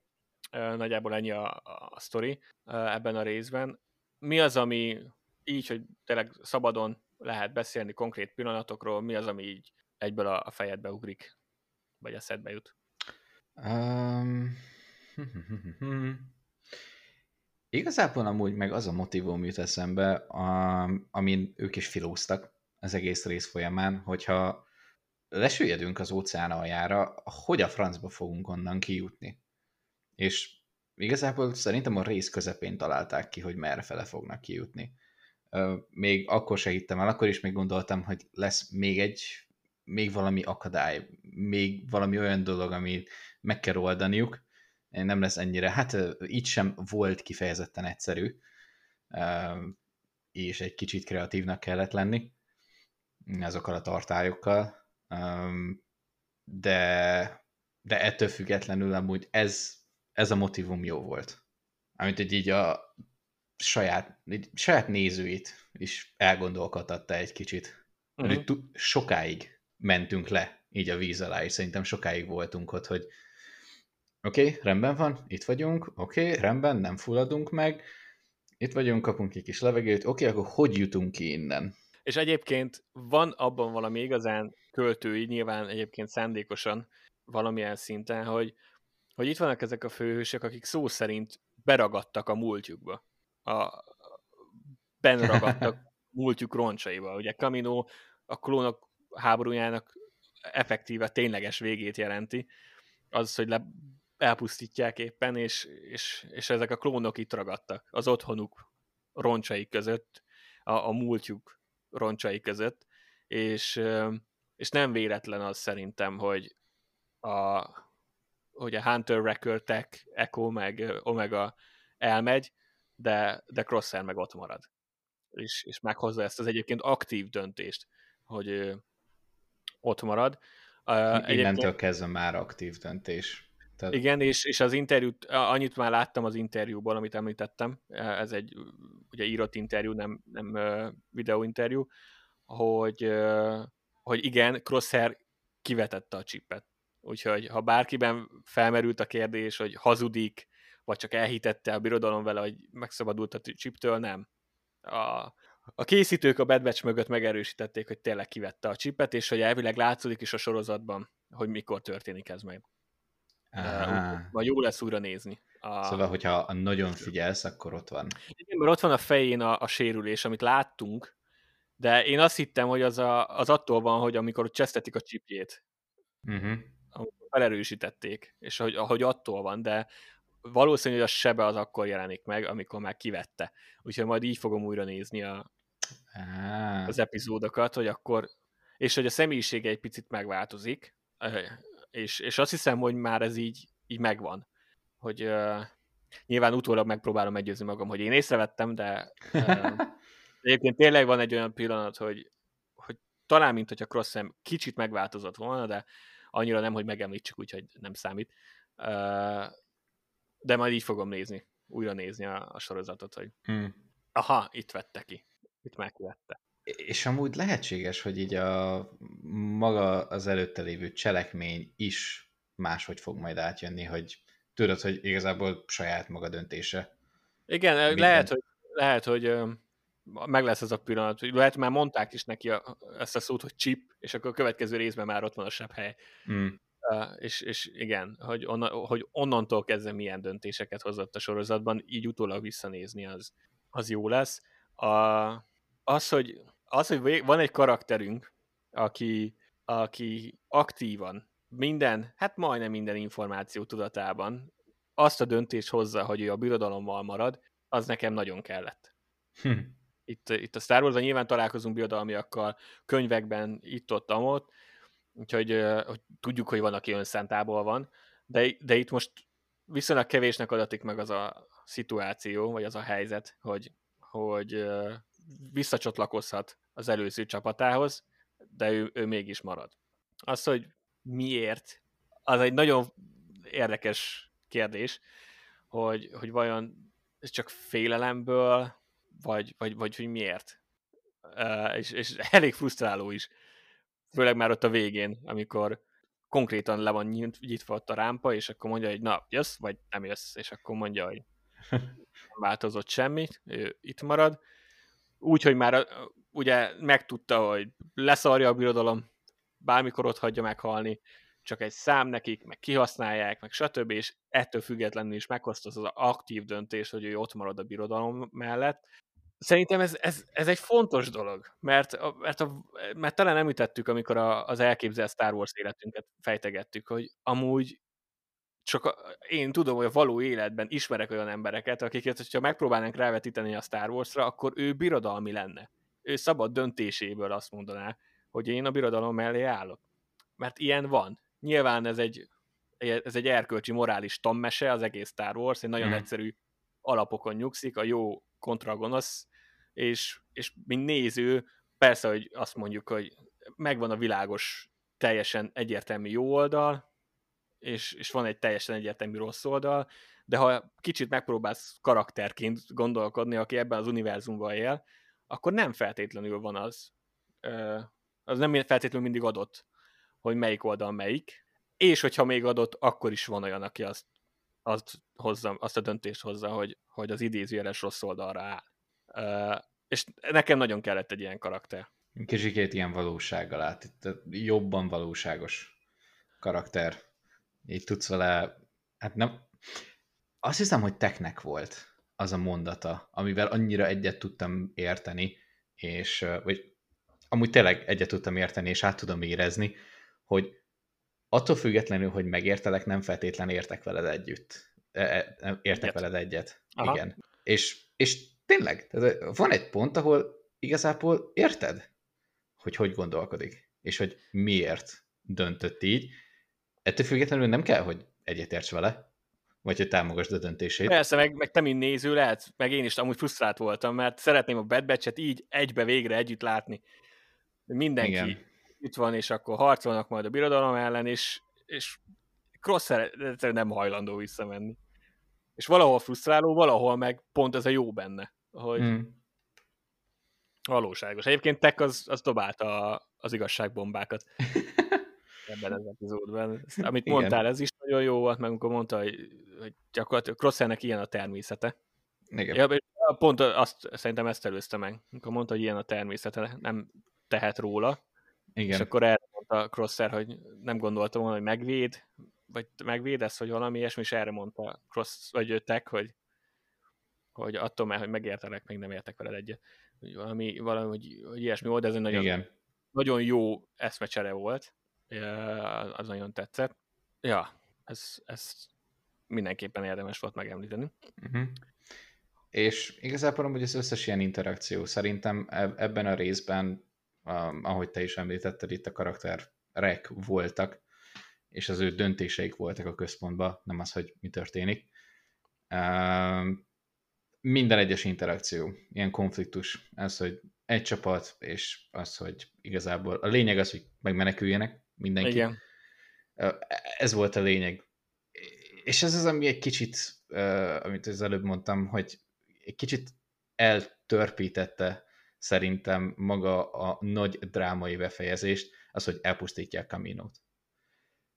A: Nagyjából ennyi a, a sztori ebben a részben. Mi az, ami így, hogy tényleg szabadon lehet beszélni konkrét pillanatokról, mi az, ami így egyből a, a fejedbe ugrik, vagy a szedbe jut? Um,
B: igazából amúgy meg az a motivum jut eszembe, a, amin ők is filóztak az egész rész folyamán, hogyha lesüllyedünk az óceán aljára, hogy a francba fogunk onnan kijutni? És igazából szerintem a rész közepén találták ki, hogy merre fele fognak kijutni. Még akkor se hittem el, akkor is még gondoltam, hogy lesz még egy, még valami akadály, még valami olyan dolog, amit meg kell oldaniuk, nem lesz ennyire, hát így sem volt kifejezetten egyszerű, és egy kicsit kreatívnak kellett lenni azokkal a tartályokkal, de, de ettől függetlenül amúgy ez, ez a motivum jó volt. Amit egy így a saját, egy saját nézőit is elgondolkodtatta egy kicsit. Uh-huh. Sokáig mentünk le így a víz alá, és szerintem sokáig voltunk ott, hogy oké, okay, rendben van, itt vagyunk, oké, okay, rendben, nem fulladunk meg, itt vagyunk, kapunk egy kis levegőt, oké, okay, akkor hogy jutunk ki innen?
A: És egyébként van abban valami igazán költői, nyilván egyébként szándékosan valamilyen szinten, hogy, hogy itt vannak ezek a főhősök, akik szó szerint beragadtak a múltjukba. A, benragadtak múltjuk roncsaiba. Ugye Camino a klónok háborújának effektíve tényleges végét jelenti. Az, hogy le, elpusztítják éppen, és, és, és ezek a klónok itt ragadtak az otthonuk roncsai között, a, a múltjuk roncsai között, és, és nem véletlen az szerintem, hogy a, hogy a Hunter Record Tech, Echo meg Omega elmegy, de, de Crosser meg ott marad. És, és meghozza ezt az egyébként aktív döntést, hogy ott marad.
B: Innentől kezdve már aktív döntés.
A: Tehát... Igen, és, és az interjút, annyit már láttam az interjúból, amit említettem, ez egy ugye írott interjú, nem, nem videóinterjú, hogy, hogy igen, Crosshair kivetette a csipet. Úgyhogy ha bárkiben felmerült a kérdés, hogy hazudik, vagy csak elhitette a birodalom vele, hogy megszabadult a csiptől, nem. A, a készítők a Bad Batch mögött megerősítették, hogy tényleg kivette a csipet, és hogy elvileg látszódik is a sorozatban, hogy mikor történik ez meg. Vagy jó lesz újra nézni.
B: A... Szóval, hogyha nagyon figyelsz, akkor ott van.
A: Igen, mert ott van a fején a, a sérülés, amit láttunk, de én azt hittem, hogy az, a, az attól van, hogy amikor csesztetik a csipjét, uh-huh. amikor felerősítették, és hogy, ahogy attól van, de valószínű, hogy a sebe az akkor jelenik meg, amikor már kivette. Úgyhogy majd így fogom újra nézni a, ah. az epizódokat, hogy akkor, és hogy a személyisége egy picit megváltozik, és, és azt hiszem, hogy már ez így, így megvan. Hogy uh, nyilván utólag megpróbálom meggyőzni magam, hogy én észrevettem, de uh, egyébként tényleg van egy olyan pillanat, hogy, hogy talán, mint hogyha Crosszem kicsit megváltozott volna, de annyira nem, hogy megemlítsük, úgyhogy nem számít. Uh, de majd így fogom nézni, újra nézni a, a sorozatot, hogy hmm. aha, itt vette ki, itt megvette.
B: És amúgy lehetséges, hogy így a maga az előtte lévő cselekmény is máshogy fog majd átjönni, hogy tudod, hogy igazából saját maga döntése.
A: Igen, Minden. lehet, hogy, lehet, hogy meg lesz ez a pillanat. Lehet, már mondták is neki a, ezt a szót, hogy chip, és akkor a következő részben már ott van a sebb hely. Mm. Uh, és, és igen, hogy, onna, hogy onnantól kezdve milyen döntéseket hozott a sorozatban, így utólag visszanézni az, az jó lesz. A, az, hogy az, hogy van egy karakterünk, aki, aki aktívan minden, hát majdnem minden információ tudatában azt a döntést hozza, hogy ő a birodalommal marad, az nekem nagyon kellett. Hm. Itt, itt a Star wars nyilván találkozunk birodalmiakkal, könyvekben, itt-ott, amott, úgyhogy hogy tudjuk, hogy van, aki önszántából van, de, de itt most viszonylag kevésnek adatik meg az a szituáció, vagy az a helyzet, hogy, hogy visszacsatlakozhat az előző csapatához, de ő, ő mégis marad. Az, hogy miért, az egy nagyon érdekes kérdés, hogy, hogy vajon ez csak félelemből, vagy, vagy, vagy hogy miért. És, és elég frusztráló is. Főleg már ott a végén, amikor konkrétan le van nyitva ott a rámpa, és akkor mondja, hogy na, jössz, vagy nem jössz, és akkor mondja, hogy nem változott semmi, ő itt marad. Úgy, hogy már ugye megtudta, hogy leszarja a birodalom, bármikor ott hagyja meghalni, csak egy szám nekik, meg kihasználják, meg stb., és ettől függetlenül is meghozta az, aktív döntés, hogy ő ott marad a birodalom mellett. Szerintem ez, ez, ez egy fontos dolog, mert, mert, a, mert talán nem ütettük, amikor a, az elképzelt Star Wars életünket fejtegettük, hogy amúgy csak a, én tudom, hogy a való életben ismerek olyan embereket, akiket, hogyha megpróbálnánk rávetíteni a Star Wars-ra, akkor ő birodalmi lenne. Ő szabad döntéséből azt mondaná, hogy én a birodalom mellé állok. Mert ilyen van. Nyilván ez egy, ez egy erkölcsi, morális tammese, az egész Star Wars, egy nagyon mm. egyszerű alapokon nyugszik, a jó kontra gonosz, és, és mint néző, persze, hogy azt mondjuk, hogy megvan a világos, teljesen egyértelmű jó oldal, és, és van egy teljesen egyértelmű rossz oldal, de ha kicsit megpróbálsz karakterként gondolkodni, aki ebben az univerzumban él, akkor nem feltétlenül van az, az nem feltétlenül mindig adott, hogy melyik oldal melyik, és hogyha még adott, akkor is van olyan, aki azt, azt, hozza, azt a döntést hozza, hogy, hogy az idézőjeles rossz oldalra áll. És nekem nagyon kellett egy ilyen karakter.
B: Kicsikét ilyen valósággal át, itt jobban valóságos karakter. Így tudsz vele, hát nem, azt hiszem, hogy teknek volt az a mondata, amivel annyira egyet tudtam érteni, és, vagy amúgy tényleg egyet tudtam érteni, és át tudom érezni, hogy attól függetlenül, hogy megértelek, nem feltétlen értek veled együtt. E, e, értek egyet. veled egyet. Aha. Igen. És, és tényleg, tehát van egy pont, ahol igazából érted, hogy hogy gondolkodik, és hogy miért döntött így. Ettől függetlenül nem kell, hogy egyetérts vele, vagy hogy támogasd a döntését.
A: Persze, meg, meg te, mint néző lehet, meg én is amúgy frusztrált voltam, mert szeretném a Bad Batch-et így egybe végre együtt látni. Mindenki Igen. itt van, és akkor harcolnak majd a birodalom ellen, és, és Crosser nem hajlandó visszamenni. És valahol frusztráló, valahol meg pont ez a jó benne, hogy hmm. valóságos. Egyébként Tech az, az dobálta az igazságbombákat. ebben az epizódban. Amit Igen. mondtál, ez is nagyon jó volt, meg amikor mondta, hogy, hogy gyakorlatilag Crossernek ilyen a természete. Igen. Ja, pont azt, szerintem ezt előzte meg, amikor mondta, hogy ilyen a természete, nem tehet róla. Igen. És akkor erre mondta Crosser, hogy nem gondoltam volna, hogy megvéd, vagy megvédesz, hogy valami ilyesmi, és erre mondta Cross, vagy Tech, hogy, hogy attól már, hogy megértelek, még nem értek veled egyet. Valami, valami hogy, hogy ilyesmi volt, de ez egy nagyon, Igen. nagyon jó eszmecsere volt az nagyon tetszett. Ja, ez, ez mindenképpen érdemes volt megemlíteni. Uh-huh.
B: És igazából hogy az összes ilyen interakció szerintem ebben a részben, ahogy te is említetted, itt a karakterek voltak, és az ő döntéseik voltak a központban, nem az, hogy mi történik. Minden egyes interakció, ilyen konfliktus, ez, hogy egy csapat, és az, hogy igazából a lényeg az, hogy megmeneküljenek, mindenki. Igen. Ez volt a lényeg. És ez az, ami egy kicsit, amit az előbb mondtam, hogy egy kicsit eltörpítette szerintem maga a nagy drámai befejezést, az, hogy elpusztítják Kaminót.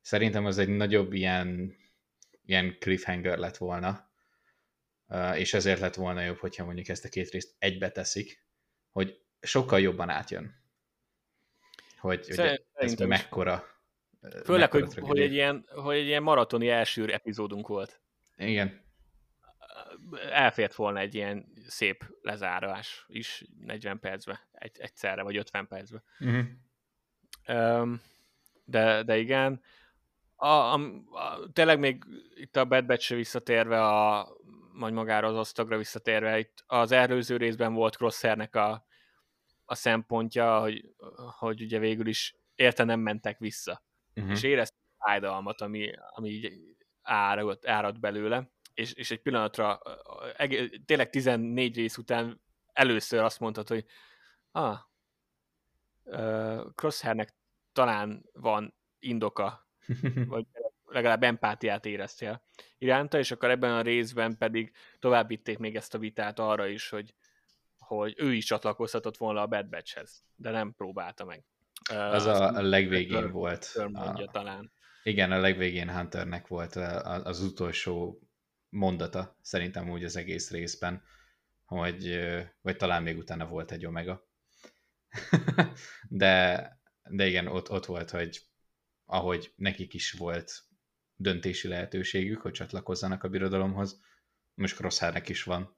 B: Szerintem az egy nagyobb ilyen, ilyen cliffhanger lett volna, és ezért lett volna jobb, hogyha mondjuk ezt a két részt egybe teszik, hogy sokkal jobban átjön hogy, hogy ez mekkora.
A: Főleg, mekkora hogy, hogy, egy ilyen, hogy egy ilyen maratoni első epizódunk volt.
B: Igen.
A: Elfért volna egy ilyen szép lezárás is 40 percbe, egy, egyszerre, vagy 50 percbe. Uh-huh. Um, de, de igen, a, a, a, tényleg még itt a Bad Batch visszatérve, a, majd magára az osztagra visszatérve, itt az előző részben volt Crosshairnek a, a szempontja, hogy, hogy ugye végül is érte nem mentek vissza. Uh-huh. És érezte fájdalmat, ami, ami így árad, árad belőle, és, és egy pillanatra, tényleg 14 rész után először azt mondtad, hogy ah, Crosshairnek talán van indoka, vagy legalább empátiát éreztél iránta, és akkor ebben a részben pedig továbbíték még ezt a vitát arra is, hogy, hogy ő is csatlakozhatott volna a Bad Batch-hez, de nem próbálta meg.
B: Az a, a legvégén Hunter, volt.
A: Mondja a, talán.
B: Igen, a legvégén Hunternek volt az utolsó mondata, szerintem úgy az egész részben, hogy, vagy talán még utána volt egy Omega. de, de igen, ott, ott volt, hogy ahogy nekik is volt döntési lehetőségük, hogy csatlakozzanak a birodalomhoz, most Crosshairnek is van.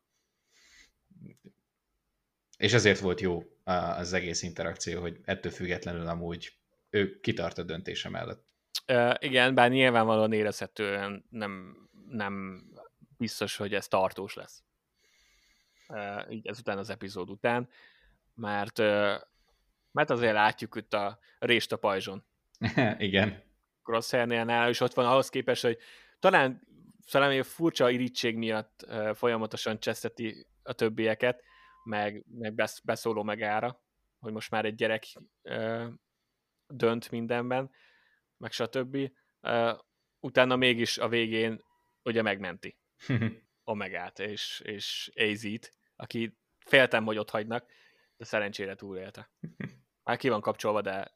B: És ezért volt jó az egész interakció, hogy ettől függetlenül amúgy ő kitart a döntése mellett.
A: Uh, igen, bár nyilvánvalóan érezhetően nem, nem biztos, hogy ez tartós lesz. Uh, így ezután az epizód után, mert, uh, mert azért látjuk itt a rést a pajzson.
B: igen.
A: Crosshairnél és ott van ahhoz képest, hogy talán talán furcsa irítség miatt uh, folyamatosan cseszteti a többieket, meg, meg besz, beszóló megára, hogy most már egy gyerek uh, dönt mindenben, meg stb. Uh, utána mégis a végén ugye megmenti Omegát és, és AZ-t, aki féltem, hogy ott hagynak, de szerencsére túlélte. Már ki van kapcsolva, de,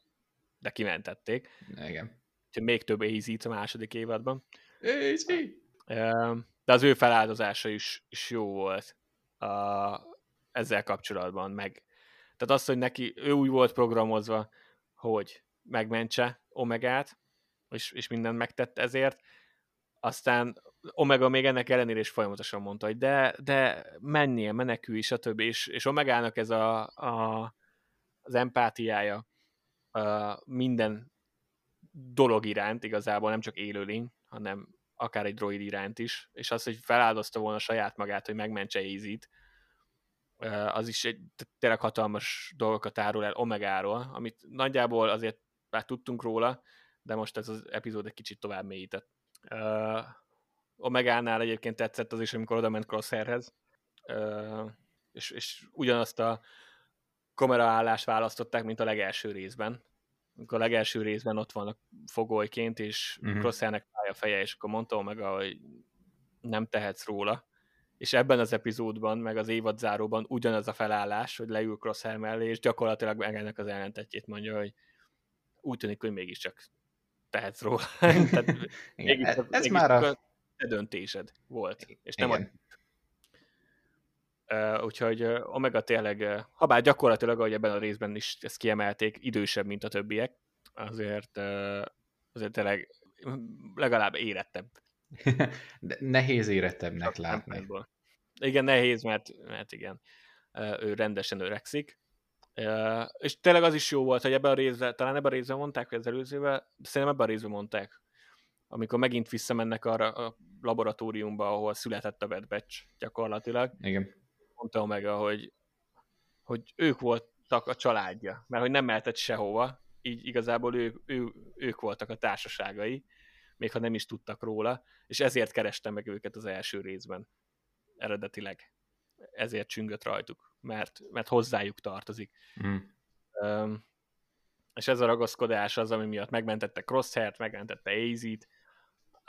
A: de kimentették.
B: Igen.
A: Úgyhogy még több az a második évadban.
B: AZ!
A: De az ő feláldozása is, is jó volt a, ezzel kapcsolatban. Meg, tehát az, hogy neki, ő úgy volt programozva, hogy megmentse Omegát, és, és mindent megtett ezért, aztán Omega még ennek ellenére is folyamatosan mondta, hogy de, de menjél, menekülj, stb. És, és Omegának ez a, a, az empátiája a minden dolog iránt, igazából nem csak élőlény, hanem akár egy droid iránt is, és az, hogy feláldozta volna saját magát, hogy megmentse Easy-t, az is egy tényleg hatalmas dolgokat árul el Omegáról, amit nagyjából azért már tudtunk róla, de most ez az epizód egy kicsit tovább mélyített. Uh, Omegánál egyébként tetszett az is, amikor oda ment Crosshairhez, uh, és, és ugyanazt a kameraállást választották, mint a legelső részben. Amikor a legelső részben ott vannak fogolyként, és uh-huh. Crosshairnek fáj a feje, és akkor mondta Omega, hogy nem tehetsz róla. És ebben az epizódban, meg az évad záróban ugyanaz a felállás, hogy leül Crosshair mellé, és gyakorlatilag meg ennek az ellentetjét mondja, hogy úgy tűnik, hogy mégiscsak tehetsz róla. Tehát
B: mégis, ez, mégis már a...
A: a döntésed volt, és nem Igen. a Uh, úgyhogy uh, Omega tényleg, uh, ha bár gyakorlatilag, ahogy ebben a részben is ezt kiemelték, idősebb, mint a többiek, azért, uh, azért tényleg legalább érettebb.
B: Nehéz érettebbnek látni.
A: Igen, nehéz, mert, mert igen, ő rendesen öregszik, és tényleg az is jó volt, hogy ebben a részben, talán ebben a részben mondták, hogy az előzőben, szerintem ebben a részben mondták, amikor megint visszamennek arra a laboratóriumba, ahol született a Bad Batch gyakorlatilag.
B: Igen.
A: Mondta meg, hogy, hogy ők voltak a családja, mert hogy nem mehetett sehova, így igazából ő, ő, ők voltak a társaságai, még ha nem is tudtak róla, és ezért kerestem meg őket az első részben, eredetileg. Ezért csüngött rajtuk mert, mert hozzájuk tartozik. Mm. Um, és ez a ragaszkodás az, ami miatt megmentette Crosshairt, megmentette AZ-t,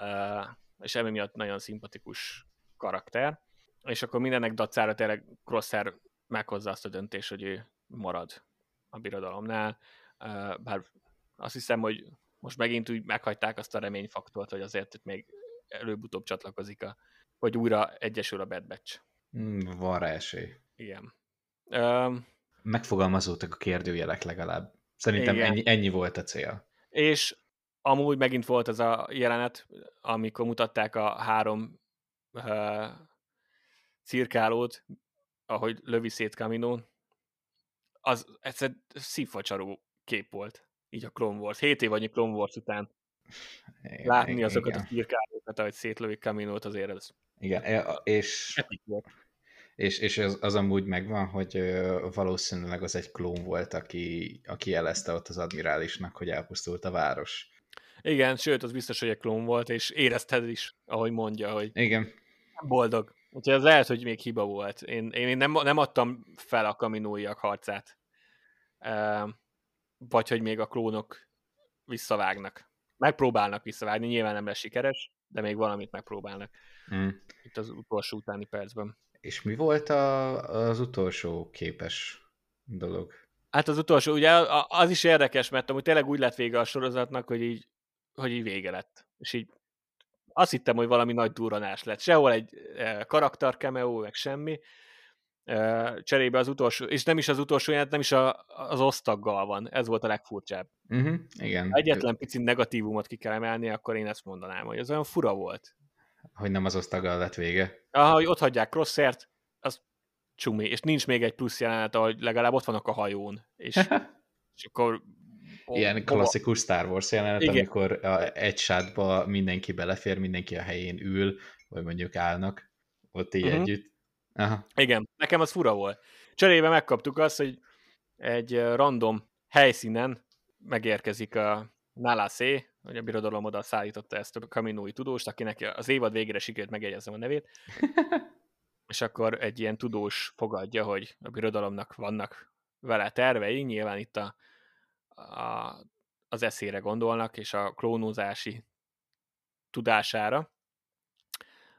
A: uh, és emi miatt nagyon szimpatikus karakter. És akkor mindennek dacára tényleg Crosshair meghozza azt a döntés, hogy ő marad a birodalomnál, uh, bár azt hiszem, hogy most megint úgy meghagyták azt a reményfaktort, hogy azért itt még előbb-utóbb csatlakozik, a, vagy újra egyesül a Bad Batch.
B: Mm, van rá esély.
A: Igen.
B: Um, Megfogalmazódtak a kérdőjelek legalább. Szerintem ennyi, ennyi volt a cél.
A: És amúgy megint volt az a jelenet, amikor mutatták a három uh, cirkálót, ahogy lövi szét Kaminón. Az egyszer szívfacsaró kép volt, így a Clone Wars. 7 év annyi Clone Wars után. Látni azokat igen. a firkálókat, ahogy szétlövik Kaminót, azért ez...
B: Igen, e, és, és, és az, az amúgy megvan, hogy valószínűleg az egy klón volt, aki, aki jelezte ott az admirálisnak, hogy elpusztult a város.
A: Igen, sőt, az biztos, hogy egy klón volt, és érezted is, ahogy mondja, hogy
B: Igen.
A: boldog. Úgyhogy ez lehet, hogy még hiba volt. Én, én nem, nem adtam fel a kaminóiak harcát. Vagy hogy még a klónok visszavágnak. Megpróbálnak visszavágni, nyilván nem lesz sikeres, de még valamit megpróbálnak. Mm. Itt az utolsó utáni percben.
B: És mi volt a, az utolsó képes dolog?
A: Hát az utolsó, ugye az is érdekes, mert amúgy tényleg úgy lett vége a sorozatnak, hogy így, hogy így vége lett. És így azt hittem, hogy valami nagy durranás lett. Sehol egy e, karakter cameo, meg semmi. Cserébe az utolsó, és nem is az utolsó jelent, nem is a, az osztaggal van. Ez volt a legfurcsább.
B: Uh-huh, igen.
A: Ha egyetlen pici negatívumot ki kell emelni, akkor én ezt mondanám, hogy az olyan fura volt.
B: Hogy nem az osztaggal lett vége.
A: Aha, hogy ott hagyják crosshair az csumi, és nincs még egy plusz jelenet, hogy legalább ott vannak a hajón, és, és akkor
B: Ilyen klasszikus Star Wars jelenet, Igen. amikor a, egy sátba mindenki belefér, mindenki a helyén ül, vagy mondjuk állnak ott így uh-huh. együtt.
A: Aha. Igen, nekem az fura volt. Cserébe megkaptuk azt, hogy egy random helyszínen megérkezik a Nalase, hogy a birodalom oda szállította ezt a kaminói tudóst, akinek az évad végére sikerült megjegyezem a nevét, és akkor egy ilyen tudós fogadja, hogy a birodalomnak vannak vele tervei, nyilván itt a a, az eszére gondolnak, és a klónozási tudására.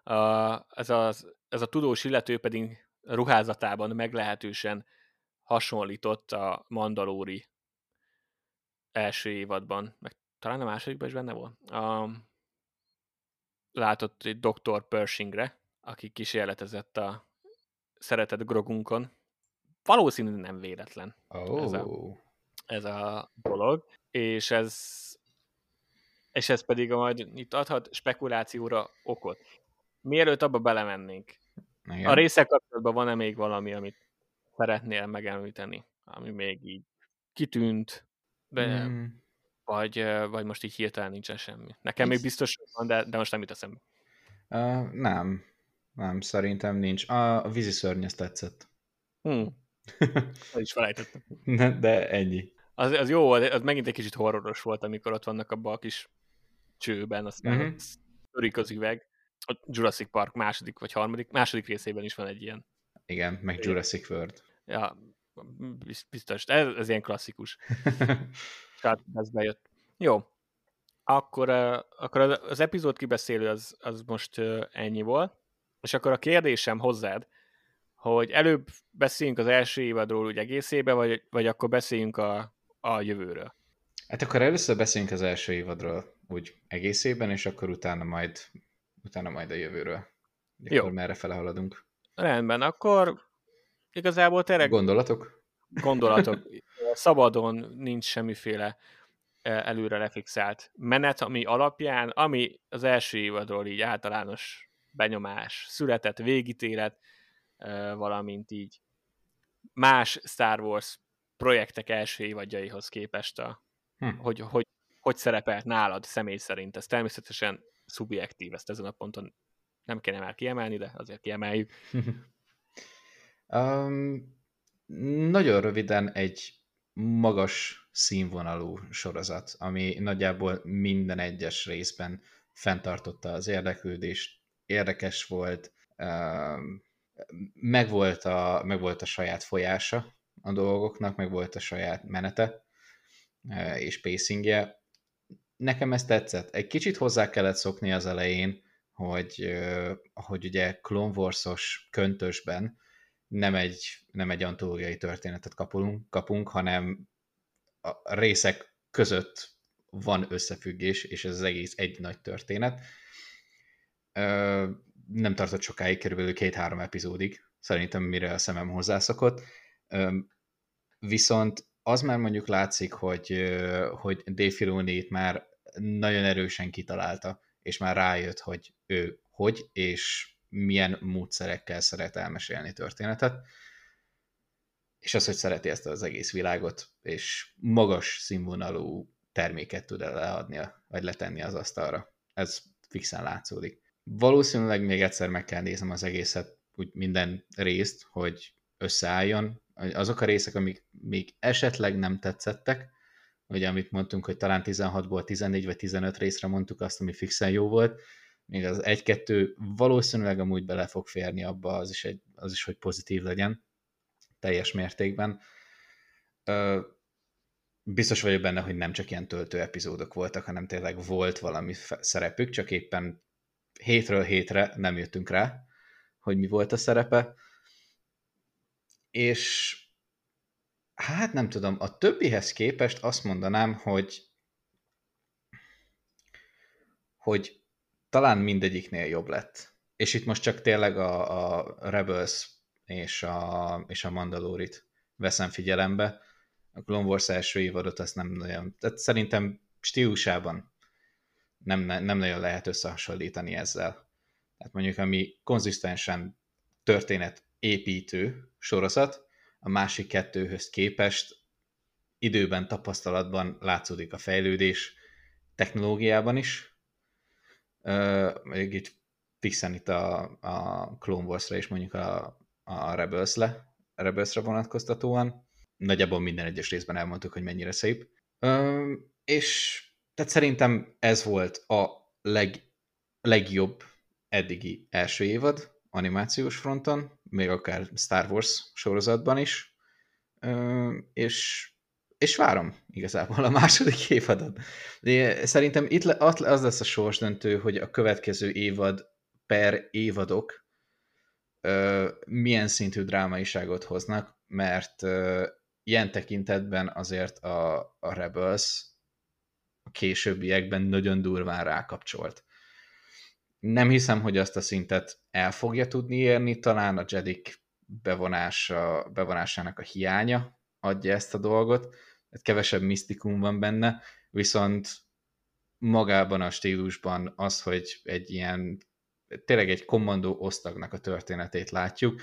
A: A, ez, az, ez a tudós illető pedig ruházatában meglehetősen hasonlított a Mandalóri első évadban, meg talán a másodikban is benne volt. A, látott egy Dr. Pershingre, aki kísérletezett a szeretett Grogunkon. Valószínűleg nem véletlen.
B: Oh. Ez a,
A: ez a dolog, és ez, és ez pedig majd itt adhat spekulációra okot. Mielőtt abba belemennénk, Igen. a részek kapcsolatban van-e még valami, amit szeretnél megemlíteni, ami még így kitűnt, de, mm. vagy, vagy most így hirtelen nincsen semmi. Nekem még biztos van, de, de most nem jut eszembe.
B: Uh, nem, nem, szerintem nincs. A, a vízi szörny ezt tetszett.
A: Hmm. is felejtettem.
B: De ennyi.
A: Az, az jó az megint egy kicsit horroros volt, amikor ott vannak abban a kis csőben, aztán uh-huh. örik az üveg. A Jurassic Park második vagy harmadik, második részében is van egy ilyen.
B: Igen, meg Jurassic World.
A: Ja, biztos. Ez, ez ilyen klasszikus. Tehát ez bejött. Jó. Akkor, akkor az epizód kibeszélő az, az most ennyi volt. És akkor a kérdésem hozzád, hogy előbb beszéljünk az első évadról úgy egészébe, vagy, vagy akkor beszéljünk a, a jövőről?
B: Hát akkor először beszéljünk az első évadról úgy egészében, és akkor utána majd, utána majd a jövőről. Jó. Akkor merre fele haladunk?
A: Rendben, akkor igazából tényleg...
B: Gondolatok?
A: Gondolatok. Szabadon nincs semmiféle e, előre lefixált menet, ami alapján, ami az első évadról így általános benyomás, született végítélet, e, valamint így más Star Wars projektek első évadjaihoz képest, a, hm. hogy, hogy, hogy szerepelt nálad személy szerint. Ez természetesen szubjektív, ezt ezen a ponton nem kéne már kiemelni, de azért kiemeljük.
B: um, nagyon röviden egy magas színvonalú sorozat, ami nagyjából minden egyes részben fenntartotta az érdeklődést, érdekes volt, um, megvolt a, megvolt a saját folyása, a dolgoknak, meg volt a saját menete és pacingje. Nekem ez tetszett. Egy kicsit hozzá kellett szokni az elején, hogy, hogy ugye Clone Wars-os köntösben nem egy, nem egy antológiai történetet kapunk, kapunk, hanem a részek között van összefüggés, és ez az egész egy nagy történet. Nem tartott sokáig, körülbelül két-három epizódig, szerintem mire a szemem hozzászokott, Viszont az már mondjuk látszik, hogy, hogy Dave Filoni itt már nagyon erősen kitalálta, és már rájött, hogy ő hogy és milyen módszerekkel szeret elmesélni történetet, és az, hogy szereti ezt az egész világot, és magas színvonalú terméket tud leadni, vagy letenni az asztalra. Ez fixen látszódik. Valószínűleg még egyszer meg kell néznem az egészet, úgy minden részt, hogy összeálljon. Azok a részek, amik még esetleg nem tetszettek, ugye amit mondtunk, hogy talán 16-ból 14 vagy 15 részre mondtuk azt, ami fixen jó volt, még az 1-2 valószínűleg amúgy bele fog férni abba, az is, egy, az is hogy pozitív legyen teljes mértékben. Ö, biztos vagyok benne, hogy nem csak ilyen töltő epizódok voltak, hanem tényleg volt valami szerepük, csak éppen hétről hétre nem jöttünk rá, hogy mi volt a szerepe. És hát nem tudom, a többihez képest azt mondanám, hogy hogy talán mindegyiknél jobb lett. És itt most csak tényleg a, a Rebels és a, és a Mandalorit veszem figyelembe. A Clone Wars első évadot azt nem nagyon... Tehát szerintem stílusában nem, nem nagyon lehet összehasonlítani ezzel. Tehát mondjuk, ami konzisztensen történet építő sorozat, a másik kettőhöz képest időben, tapasztalatban látszódik a fejlődés, technológiában is. Még itt fixen itt a, a Clone Wars-ra is mondjuk a, a Rebels-le, Rebels-re vonatkoztatóan. Nagyjából minden egyes részben elmondtuk, hogy mennyire szép. És tehát szerintem ez volt a leg, legjobb eddigi első évad animációs fronton, még akár Star Wars sorozatban is, és, és várom igazából a második évadot. De szerintem itt az lesz a sorsdöntő, hogy a következő évad per évadok milyen szintű drámaiságot hoznak, mert ilyen tekintetben azért a, a Rebels a későbbiekben nagyon durván rákapcsolt. Nem hiszem, hogy azt a szintet el fogja tudni érni, talán a Jedik bevonása, bevonásának a hiánya adja ezt a dolgot, kevesebb misztikum van benne, viszont magában a stílusban az, hogy egy ilyen tényleg egy kommandó osztagnak a történetét látjuk,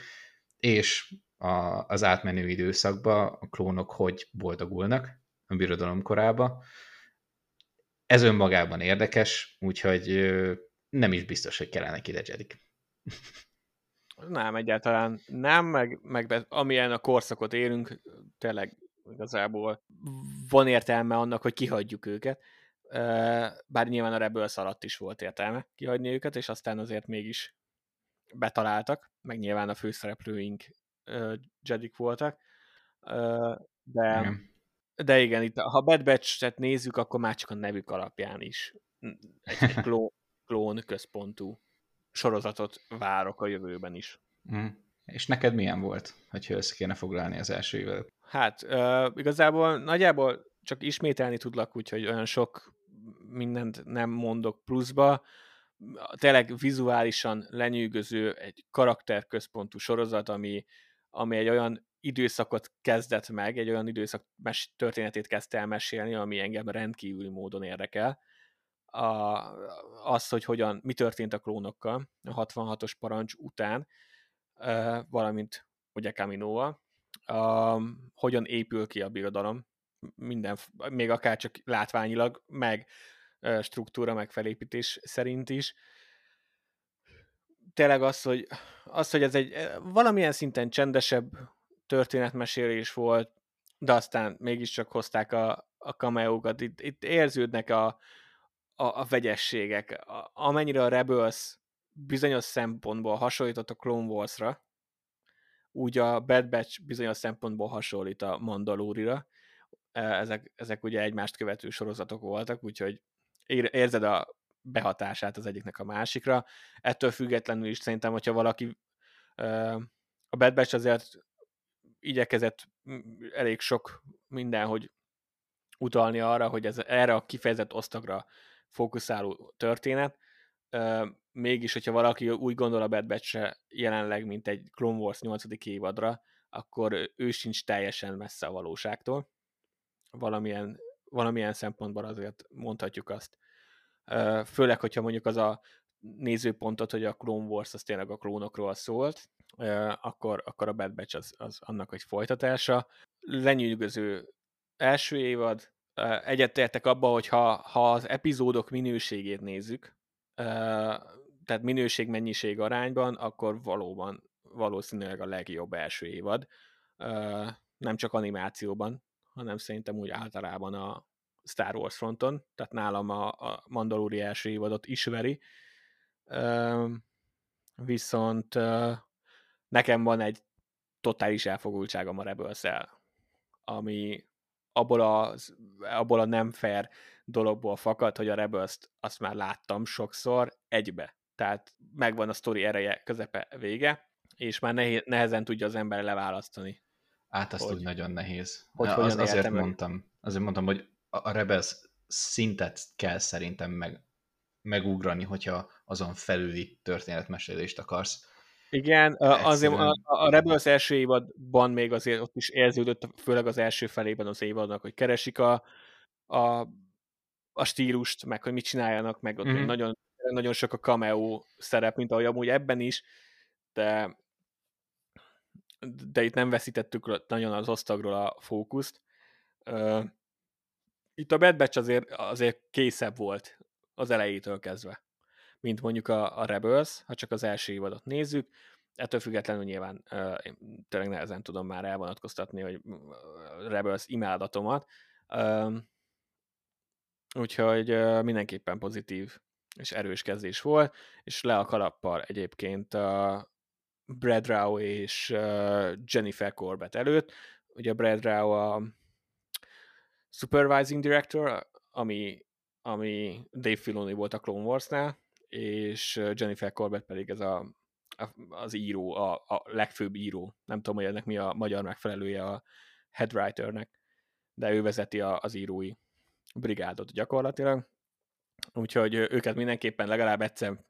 B: és a, az átmenő időszakban a klónok hogy boldogulnak a birodalom korába. Ez önmagában érdekes, úgyhogy nem is biztos, hogy kellene ide Jedik.
A: Nem, egyáltalán nem, meg, meg amilyen a korszakot élünk, tényleg igazából van értelme annak, hogy kihagyjuk őket. Bár nyilván a Rebels alatt is volt értelme kihagyni őket, és aztán azért mégis betaláltak, meg nyilván a főszereplőink Jedik voltak. De, igen. de igen, itt, ha Bad Batch-et nézzük, akkor már csak a nevük alapján is egy, egy klón, klón központú sorozatot várok a jövőben is.
B: Mm. És neked milyen volt, hogyha össze kéne foglalni az első évet?
A: Hát, uh, igazából nagyjából csak ismételni tudlak, úgyhogy olyan sok mindent nem mondok pluszba. Tényleg vizuálisan lenyűgöző egy karakterközpontú sorozat, ami, ami egy olyan időszakot kezdett meg, egy olyan időszak mes- történetét kezdte el mesélni, ami engem rendkívüli módon érdekel a, az, hogy hogyan, mi történt a klónokkal a 66-os parancs után, valamint ugye Kaminóval, uh, hogyan épül ki a birodalom, minden, még akár csak látványilag, meg struktúra, meg felépítés szerint is. Tényleg az, hogy, az, hogy ez egy valamilyen szinten csendesebb történetmesélés volt, de aztán mégiscsak hozták a, a cameókat. Itt, itt érződnek a, a, a vegyességek. A, amennyire a Rebels bizonyos szempontból hasonlított a Clone Wars-ra, úgy a Bad Batch bizonyos szempontból hasonlít a Mandalorira. E, ezek, ezek ugye egymást követő sorozatok voltak, úgyhogy érzed a behatását az egyiknek a másikra. Ettől függetlenül is szerintem, hogyha valaki a Bad Batch azért igyekezett elég sok minden, hogy utalni arra, hogy ez erre a kifejezett osztagra fókuszáló történet. Mégis, hogyha valaki úgy gondol a Bad batch jelenleg, mint egy Clone Wars 8. évadra, akkor ő sincs teljesen messze a valóságtól. Valamilyen, valamilyen szempontból azért mondhatjuk azt. Főleg, hogyha mondjuk az a nézőpontot, hogy a Clone Wars az tényleg a klónokról szólt, akkor, akkor a Bad Batch az, az annak egy folytatása. Lenyűgöző első évad, egyetértek abba, hogy ha, ha az epizódok minőségét nézzük, tehát minőség-mennyiség arányban, akkor valóban valószínűleg a legjobb első évad. Nem csak animációban, hanem szerintem úgy általában a Star Wars fronton, tehát nálam a, a Mandalori első évadot ismeri. Viszont nekem van egy totális elfogultságom a rebels ami abból a, abból a nem fair dologból fakad, hogy a rebels azt már láttam sokszor egybe. Tehát megvan a sztori ereje, közepe, vége, és már nehéz, nehezen tudja az ember leválasztani.
B: Át azt hogy, úgy nagyon nehéz. Hogy az, azért mondtam, azért mondtam, hogy a Rebels szintet kell szerintem meg, megugrani, hogyha azon felüli történetmesélést akarsz.
A: Igen, azért a, a Rebels első évadban még azért ott is érződött, főleg az első felében az évadnak, hogy keresik a, a, a stílust, meg hogy mit csináljanak, meg ott mm-hmm. nagyon, nagyon sok a cameo szerep, mint ahogy amúgy ebben is, de de itt nem veszítettük nagyon az osztagról a fókuszt. Itt a Bad Batch azért, azért készebb volt az elejétől kezdve mint mondjuk a, a Rebels, ha csak az első évadot nézzük. Ettől függetlenül nyilván uh, én tényleg nehezen tudom már elvonatkoztatni, hogy Rebels imádatomat. Úgyhogy mindenképpen pozitív és erős kezdés volt, és le a kalappal egyébként a Brad Rao és Jennifer Corbett előtt. Ugye Brad Rao a supervising director, ami, ami Dave Filoni volt a Clone Wars-nál, és Jennifer Corbett pedig ez a, az író, a, a legfőbb író. Nem tudom, hogy ennek mi a magyar megfelelője a headwriternek, de ő vezeti a, az írói brigádot gyakorlatilag. Úgyhogy őket mindenképpen legalább egyszer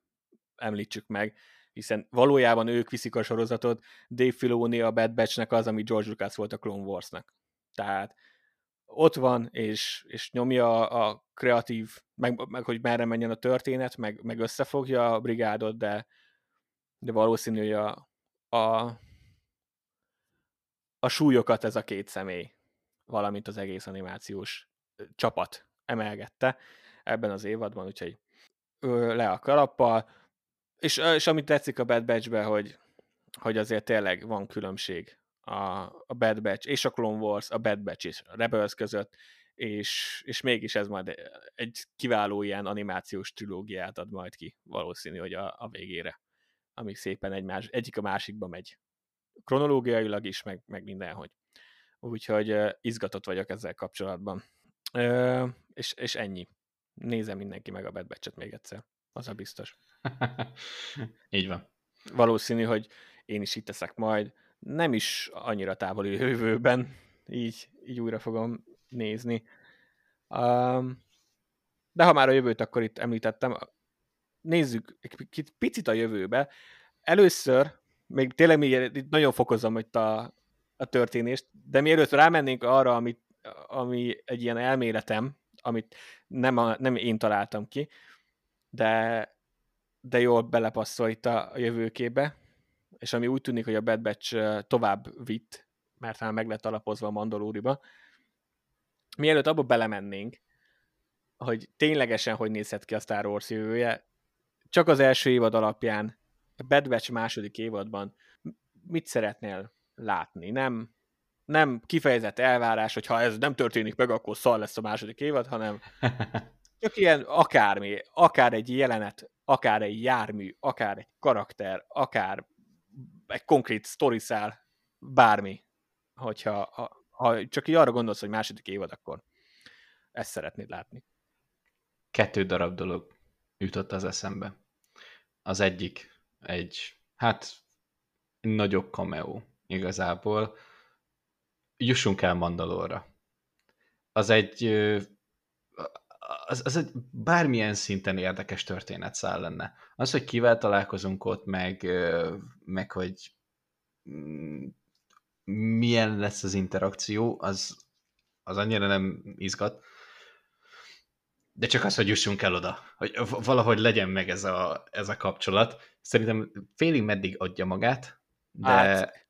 A: említsük meg, hiszen valójában ők viszik a sorozatot, Dave Filoni a Bad Batch-nek az, ami George Lucas volt a Clone Wars-nak. Tehát ott van, és, és nyomja a kreatív, meg, meg hogy merre menjen a történet, meg, meg összefogja a brigádot, de, de valószínű, hogy a, a, a súlyokat ez a két személy, valamint az egész animációs csapat emelgette ebben az évadban, úgyhogy le a kalappal, és, és amit tetszik a Bad Batch-be, hogy, hogy azért tényleg van különbség a, a Bad Batch és a Clone Wars, a Bad Batch és a Rebels között, és, és mégis ez majd egy kiváló ilyen animációs trilógiát ad majd ki, valószínű, hogy a, a végére, amíg szépen egy más, egyik a másikba megy. Kronológiailag is, meg, meg mindenhogy. Úgyhogy uh, izgatott vagyok ezzel kapcsolatban. Uh, és, és ennyi. Nézem mindenki meg a Bad Batch-et még egyszer. Az a biztos.
B: Így van.
A: Valószínű, hogy én is itt teszek majd nem is annyira távoli jövőben, így, így újra fogom nézni. Um, de ha már a jövőt akkor itt említettem, nézzük egy picit a jövőbe. Először, még tényleg még itt nagyon fokozom itt a, a történést, de mielőtt rámennénk arra, amit, ami egy ilyen elméletem, amit nem, a, nem én találtam ki, de, de jól belepasszol itt a, a jövőkébe, és ami úgy tűnik, hogy a Bad Batch tovább vitt, mert már meg lett alapozva a Mandalóriba. Mielőtt abba belemennénk, hogy ténylegesen hogy nézhet ki a Star Wars jövője, csak az első évad alapján, a Bad Batch második évadban mit szeretnél látni? Nem, nem kifejezett elvárás, hogy ha ez nem történik meg, akkor szar lesz a második évad, hanem csak ilyen akármi, akár egy jelenet, akár egy jármű, akár egy karakter, akár egy konkrét szál, bármi, hogyha ha, ha csak így arra gondolsz, hogy második évad, akkor ezt szeretnéd látni.
B: Kettő darab dolog jutott az eszembe. Az egyik egy, hát nagyobb cameo igazából. Jussunk el Mandalorra. Az egy az, az egy bármilyen szinten érdekes történetszál lenne. Az, hogy kivel találkozunk ott, meg, meg hogy mm, milyen lesz az interakció, az, az annyira nem izgat. De csak az, hogy jussunk el oda, hogy valahogy legyen meg ez a, ez a kapcsolat. Szerintem félig meddig adja magát, de... Hát,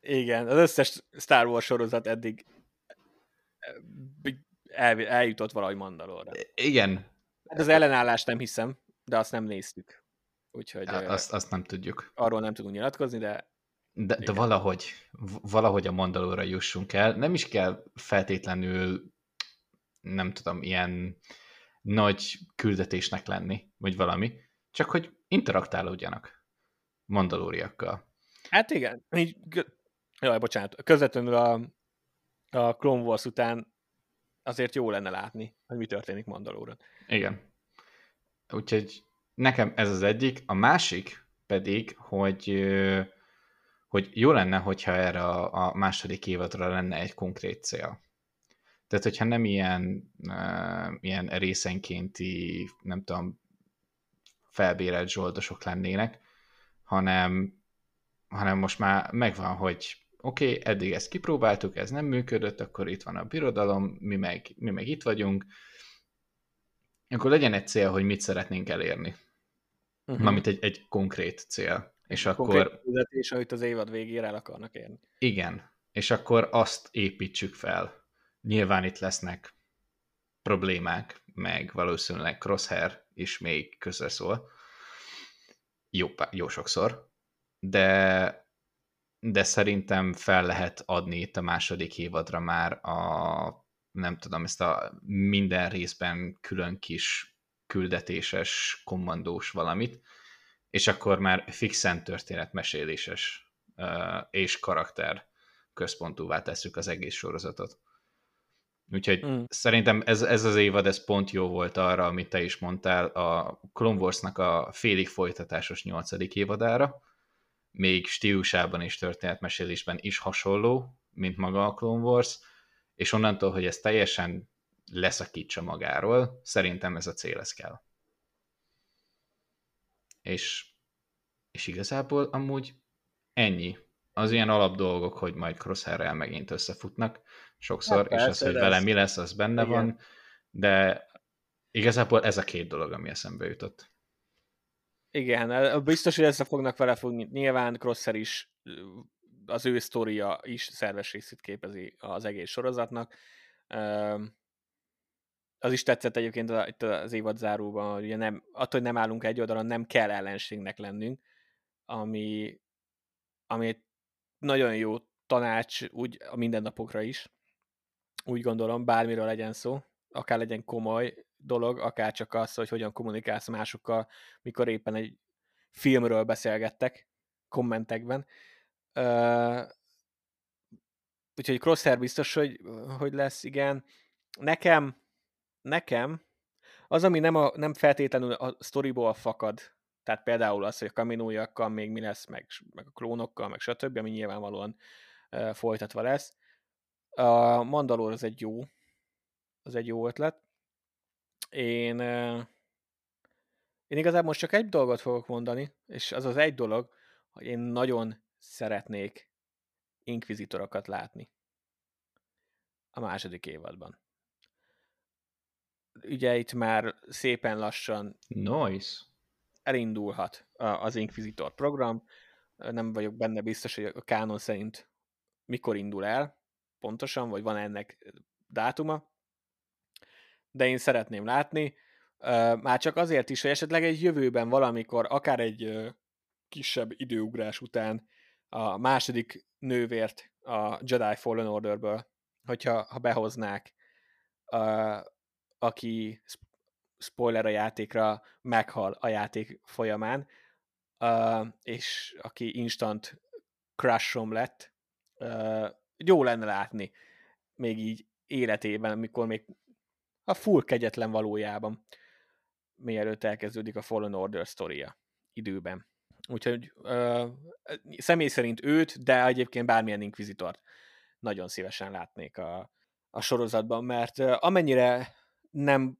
A: igen, az összes Star Wars sorozat eddig el, eljutott valahogy Mandalorra.
B: Igen.
A: Hát az ellenállást nem hiszem, de azt nem néztük. Úgyhogy
B: azt, azt nem tudjuk.
A: Arról nem tudunk nyilatkozni, de
B: de, de valahogy, valahogy a Mandalóra jussunk el. Nem is kell feltétlenül, nem tudom, ilyen nagy küldetésnek lenni, vagy valami, csak hogy interaktálódjanak mandalóriakkal.
A: Hát igen, így, jaj, bocsánat, közvetlenül a, a Clone Wars után azért jó lenne látni, hogy mi történik Mandalóron.
B: Igen. Úgyhogy nekem ez az egyik. A másik pedig, hogy hogy jó lenne, hogyha erre a, második évadra lenne egy konkrét cél. Tehát, hogyha nem ilyen, ilyen részenkénti, nem tudom, felbérelt zsoldosok lennének, hanem, hanem most már megvan, hogy oké, okay, eddig ezt kipróbáltuk, ez nem működött, akkor itt van a birodalom, mi meg, mi meg itt vagyunk, akkor legyen egy cél, hogy mit szeretnénk elérni. Uh-huh. Mármint egy, egy konkrét cél. És akkor...
A: Konkrét amit az évad végére el akarnak érni.
B: Igen. És akkor azt építsük fel. Nyilván itt lesznek problémák, meg valószínűleg Crosshair is még közreszól. Jó, jó sokszor. De de szerintem fel lehet adni itt a második évadra már a nem tudom, ezt a minden részben külön kis küldetéses, kommandós valamit, és akkor már fixen történetmeséléses és karakter központúvá tesszük az egész sorozatot. Úgyhogy mm. szerintem ez, ez az évad, ez pont jó volt arra, amit te is mondtál, a Clone Wars-nak a félig folytatásos nyolcadik évadára, még stílusában és történetmesélésben is hasonló, mint maga a Clone Wars, és onnantól, hogy ez teljesen leszakítsa magáról, szerintem ez a cél, ez kell. És, és igazából amúgy ennyi. Az ilyen alap dolgok, hogy majd crosshair megint összefutnak sokszor, hát, és az, hogy vele mi lesz, az benne Igen. van, de igazából ez a két dolog, ami eszembe jutott.
A: Igen, biztos, hogy össze fognak vele fogni. Nyilván Crosser is, az ő sztoria is szerves részét képezi az egész sorozatnak az is tetszett egyébként itt az évad záróban, hogy nem, attól, hogy nem állunk egy oldalon, nem kell ellenségnek lennünk, ami, ami egy nagyon jó tanács úgy a mindennapokra is. Úgy gondolom, bármiről legyen szó, akár legyen komoly dolog, akár csak az, hogy hogyan kommunikálsz másokkal, mikor éppen egy filmről beszélgettek kommentekben. Uh, úgyhogy Crosshair biztos, hogy, hogy lesz, igen. Nekem nekem az, ami nem, a, nem feltétlenül a sztoriból fakad, tehát például az, hogy a kaminójakkal még mi lesz, meg, meg a klónokkal, meg stb., ami nyilvánvalóan uh, folytatva lesz. A Mandalor az egy jó, az egy jó ötlet. Én, én igazából most csak egy dolgot fogok mondani, és az az egy dolog, hogy én nagyon szeretnék inkvizitorokat látni a második évadban ugye itt már szépen lassan
B: nice.
A: elindulhat az Inquisitor program. Nem vagyok benne biztos, hogy a kánon szerint mikor indul el pontosan, vagy van ennek dátuma. De én szeretném látni. Már csak azért is, hogy esetleg egy jövőben valamikor, akár egy kisebb időugrás után a második nővért a Jedi Fallen Orderből, hogyha ha behoznák aki spoiler a játékra, meghal a játék folyamán, uh, és aki instant crushom lett, uh, jó lenne látni még így életében, amikor még a full kegyetlen valójában, mielőtt elkezdődik a Fallen Order sztoria időben. Úgyhogy uh, személy szerint őt, de egyébként bármilyen inkvizitort nagyon szívesen látnék a, a sorozatban, mert amennyire nem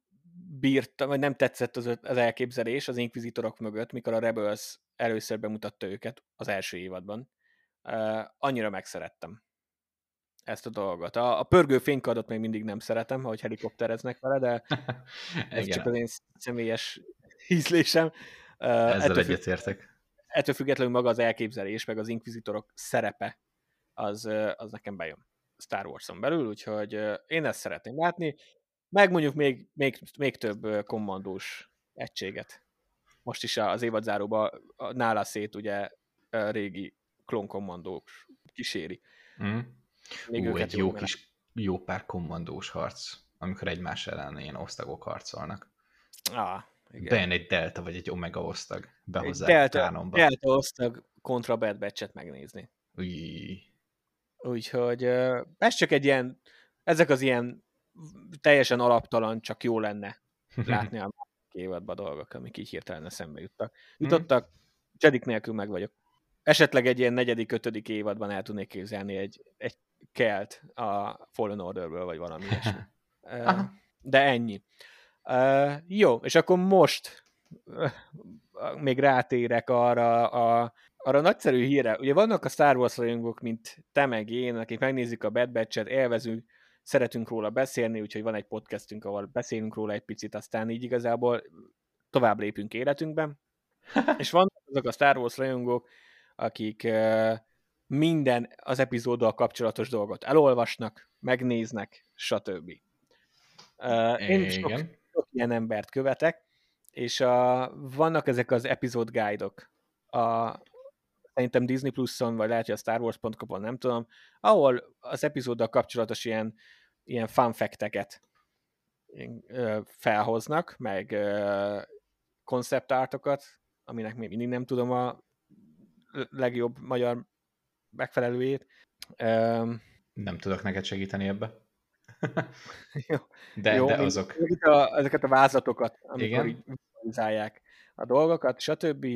A: bírta, vagy nem tetszett az, az elképzelés az inkvizitorok mögött, mikor a Rebels először bemutatta őket az első évadban. Uh, annyira megszerettem ezt a dolgot. A, a pörgő fénykardot még mindig nem szeretem, hogy helikoptereznek vele, de ez csak az én személyes ízlésem.
B: Uh, Ezzel egyetértek.
A: Ettől függetlenül maga az elképzelés, meg az inkvizitorok szerepe, az, az nekem bejön Star Wars-on belül, úgyhogy én ezt szeretném látni meg mondjuk még, még, még több kommandós egységet. Most is az évadzáróban nála szét ugye régi klónkommandók kíséri.
B: Mm. Még Ú, egy jó kis, jó pár kommandós harc, amikor egymás ellen ilyen osztagok harcolnak.
A: Ah, igen.
B: Bejön egy delta vagy egy omega osztag, behozzák
A: delta, kánonba. Delta osztag kontra Bad Batch-et megnézni.
B: Új.
A: Úgyhogy ez csak egy ilyen, ezek az ilyen teljesen alaptalan, csak jó lenne látni a évadban dolgok, amik így hirtelen eszembe juttak. Mhm. Jutottak, mm. Jedik nélkül meg vagyok. Esetleg egy ilyen negyedik, ötödik évadban el tudnék képzelni egy, egy kelt a Fallen Orderből, vagy valami ilyesmi. De ennyi. Jó, és akkor most még rátérek arra a, arra nagyszerű híre. Ugye vannak a Star Wars rajongók, mint te meg én, akik megnézik a Bad Batch-et, élvezünk, szeretünk róla beszélni, úgyhogy van egy podcastünk, ahol beszélünk róla egy picit, aztán így igazából tovább lépünk életünkben. és vannak azok a Star Wars rajongók, akik uh, minden az epizóddal kapcsolatos dolgot elolvasnak, megnéznek, stb. Uh, én sok, sok ilyen embert követek, és a, vannak ezek az epizód guide-ok, a, szerintem Disney Plus-on, vagy lehet, hogy a Star Wars.com-on, nem tudom, ahol az epizóddal kapcsolatos ilyen, ilyen fun fact-eket felhoznak, meg konceptártokat, aminek még mindig nem tudom a legjobb magyar megfelelőjét.
B: Nem tudok neked segíteni ebbe.
A: jó,
B: de,
A: jó,
B: de azok.
A: Ezeket a, ezeket a vázlatokat, amikor Igen? a dolgokat, stb.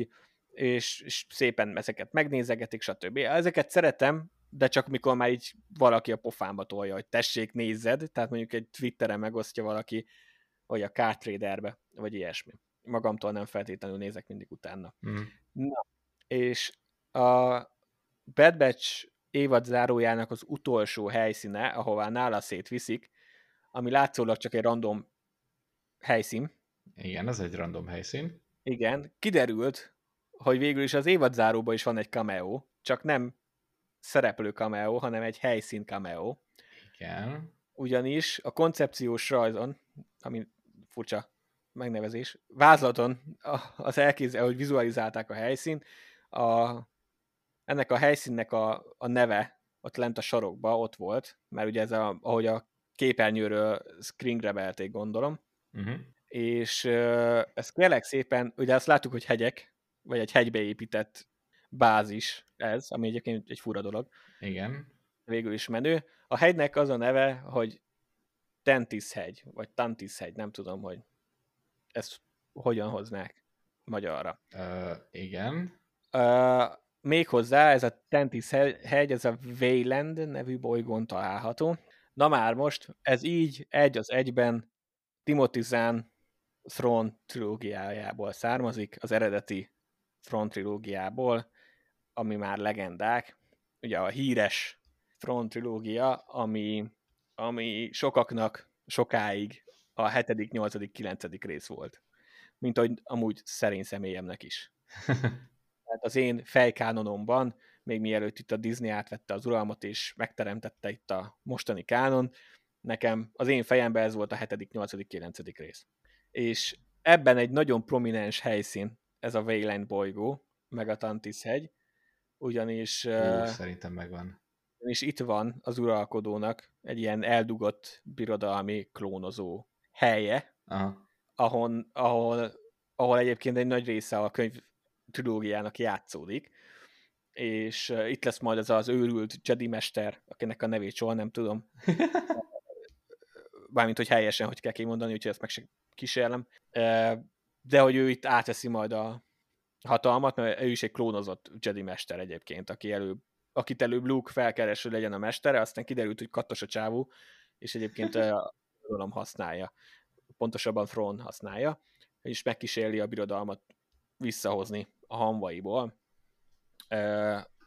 A: És, és szépen ezeket megnézegetik, stb. Ezeket szeretem, de csak mikor már így valaki a pofámba tolja, hogy tessék, nézzed, tehát mondjuk egy Twitteren megosztja valaki, vagy a Traderbe, vagy ilyesmi. Magamtól nem feltétlenül nézek mindig utána. Mm. Na, és a Bad Batch évad zárójának az utolsó helyszíne, ahová nála szétviszik, ami látszólag csak egy random helyszín.
B: Igen, ez egy random helyszín.
A: Igen, kiderült, hogy végül is az évad záróban is van egy cameo, csak nem szereplő cameo, hanem egy helyszín cameo.
B: Igen.
A: Ugyanis a koncepciós rajzon, ami furcsa megnevezés, vázlaton az elképzel, hogy vizualizálták a helyszínt, a ennek a helyszínnek a, a neve ott lent a sarokba ott volt, mert ugye ez a, ahogy a képernyőről screen grabelték, gondolom, uh-huh. és ez kérlek szépen, ugye azt láttuk, hogy hegyek, vagy egy hegybe épített bázis ez, ami egyébként egy fura dolog.
B: Igen.
A: Végül is menő. A hegynek az a neve, hogy Tentis hegy, vagy Tantis hegy, nem tudom, hogy ezt hogyan hoznák magyarra.
B: Uh, igen.
A: Uh, Méghozzá ez a Tentis hegy, ez a Wayland nevű bolygón található. Na már most, ez így egy az egyben Timothy Zahn Throne trilógiájából származik, az eredeti Throne trilógiából, ami már legendák. Ugye a híres Throne trilógia, ami, ami sokaknak sokáig a 7., 8., 9. rész volt. Mint ahogy amúgy szerény személyemnek is. Tehát az én fejkánonomban, még mielőtt itt a Disney átvette az uralmat és megteremtette itt a mostani kánon, nekem az én fejemben ez volt a 7., 8., 9. rész. És ebben egy nagyon prominens helyszín, ez a Wayland bolygó, meg a Tantis hegy, ugyanis...
B: Hú, szerintem megvan.
A: És itt van az uralkodónak egy ilyen eldugott birodalmi klónozó helye, Aha. Ahon, ahol, ahol egyébként egy nagy része a könyv trilógiának játszódik, és itt lesz majd ez az őrült Jedi mester, akinek a nevét soha nem tudom. Bármint, hogy helyesen, hogy kell kimondani, úgyhogy ezt meg sem kísérlem. De hogy ő itt átveszi majd a hatalmat, mert ő is egy klónozott Jedi mester egyébként, aki előbb, akit előbb Luke felkeres, hogy legyen a mestere, aztán kiderült, hogy kattos a csávó, és egyébként a birodalom használja, pontosabban Throne használja, és megkísérli a birodalmat visszahozni a hamvaiból.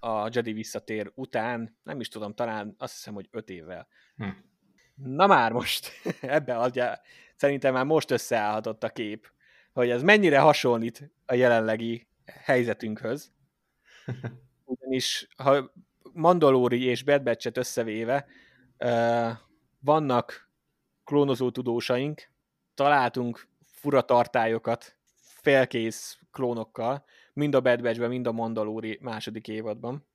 A: A Jedi visszatér után, nem is tudom, talán azt hiszem, hogy öt évvel. Hm. Na már most, ebbe adja, szerintem már most összeállhatott a kép, hogy ez mennyire hasonlít a jelenlegi helyzetünkhöz. Ugyanis, ha Mandalori és Bad Batch-et összevéve, vannak klónozó tudósaink, találtunk fura tartályokat, felkész klónokkal, mind a Bad Batch-ben, mind a Mandalori második évadban.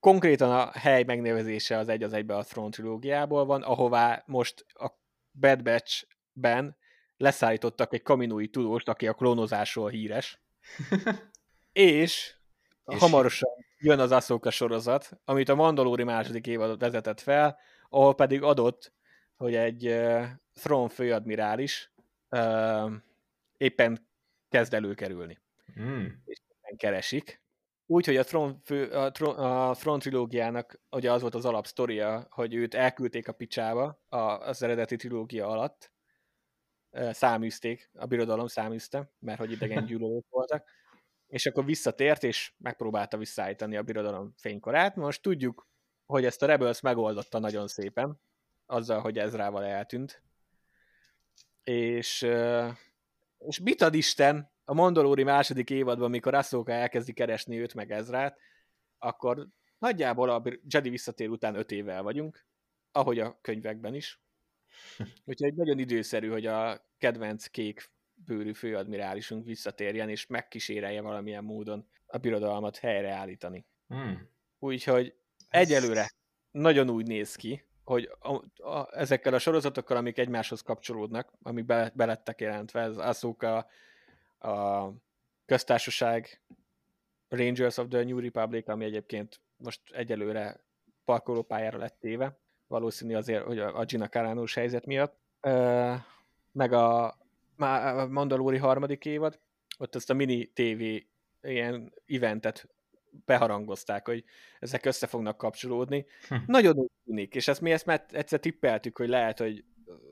A: Konkrétan a hely megnevezése az egy az egybe a Throne trilógiából van, ahová most a Bad Batch-ben leszállítottak egy kaminói tudóst, aki a klónozásról híres. és, és hamarosan jön az Ahsoka sorozat, amit a Mandalori második évadot vezetett fel, ahol pedig adott, hogy egy uh, Throne főadmirális uh, éppen kezd előkerülni. Mm. És keresik. Úgyhogy a fő, a, Throne, a Throne trilógiának ugye az volt az alapsztoria, hogy őt elküldték a picsába a, az eredeti trilógia alatt, száműzték, a birodalom száműzte, mert hogy idegen gyűlölők voltak, és akkor visszatért, és megpróbálta visszaállítani a birodalom fénykorát. Most tudjuk, hogy ezt a Rebels megoldotta nagyon szépen, azzal, hogy Ezrával eltűnt. És, és mit ad Isten a Mandalori második évadban, mikor Ahsoka elkezdi keresni őt meg Ezrát, akkor nagyjából a Jedi visszatér után öt évvel vagyunk, ahogy a könyvekben is. Úgyhogy nagyon időszerű, hogy a kedvenc kék bőrű főadmirálisunk visszatérjen, és megkísérelje valamilyen módon a birodalmat helyreállítani. Hmm. Úgyhogy egyelőre nagyon úgy néz ki, hogy a, a, ezekkel a sorozatokkal, amik egymáshoz kapcsolódnak, amik be, belettek jelentve, ez Ahsoka, a köztársaság, Rangers of the New Republic, ami egyébként most egyelőre parkolópályára lett téve, valószínű azért, hogy a Gina carano helyzet miatt, meg a Mandalori harmadik évad, ott ezt a mini TV ilyen eventet beharangozták, hogy ezek össze fognak kapcsolódni. Hm. Nagyon úgy tűnik, és ezt mi ezt már egyszer tippeltük, hogy lehet, hogy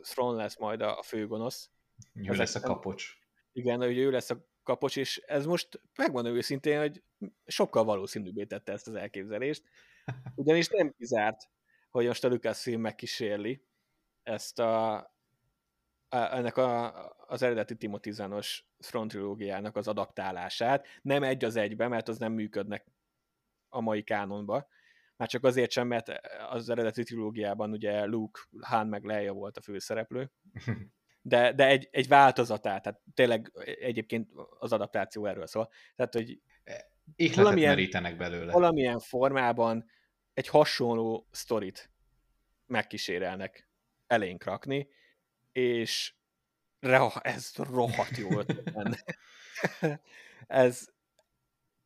A: Thrawn lesz majd a főgonosz.
B: Ő lesz a kapocs.
A: Igen, hogy ő lesz a kapocs, és ez most megmondom őszintén, hogy sokkal valószínűbbé tette ezt az elképzelést, ugyanis nem kizárt, hogy most a Lucasfilm megkísérli ezt a, ennek a, az eredeti Timothy Zanos Front trilógiának az adaptálását. Nem egy az egybe, mert az nem működnek a mai kánonba. Már csak azért sem, mert az eredeti trilógiában ugye Luke, Han meg Leia volt a főszereplő. De, de egy, egy változatát, tehát tényleg egyébként az adaptáció erről szól. Tehát, hogy
B: valamilyen, merítenek belőle.
A: Valamilyen formában egy hasonló sztorit megkísérelnek elénk rakni, és ez rohadt jó ötlet ez,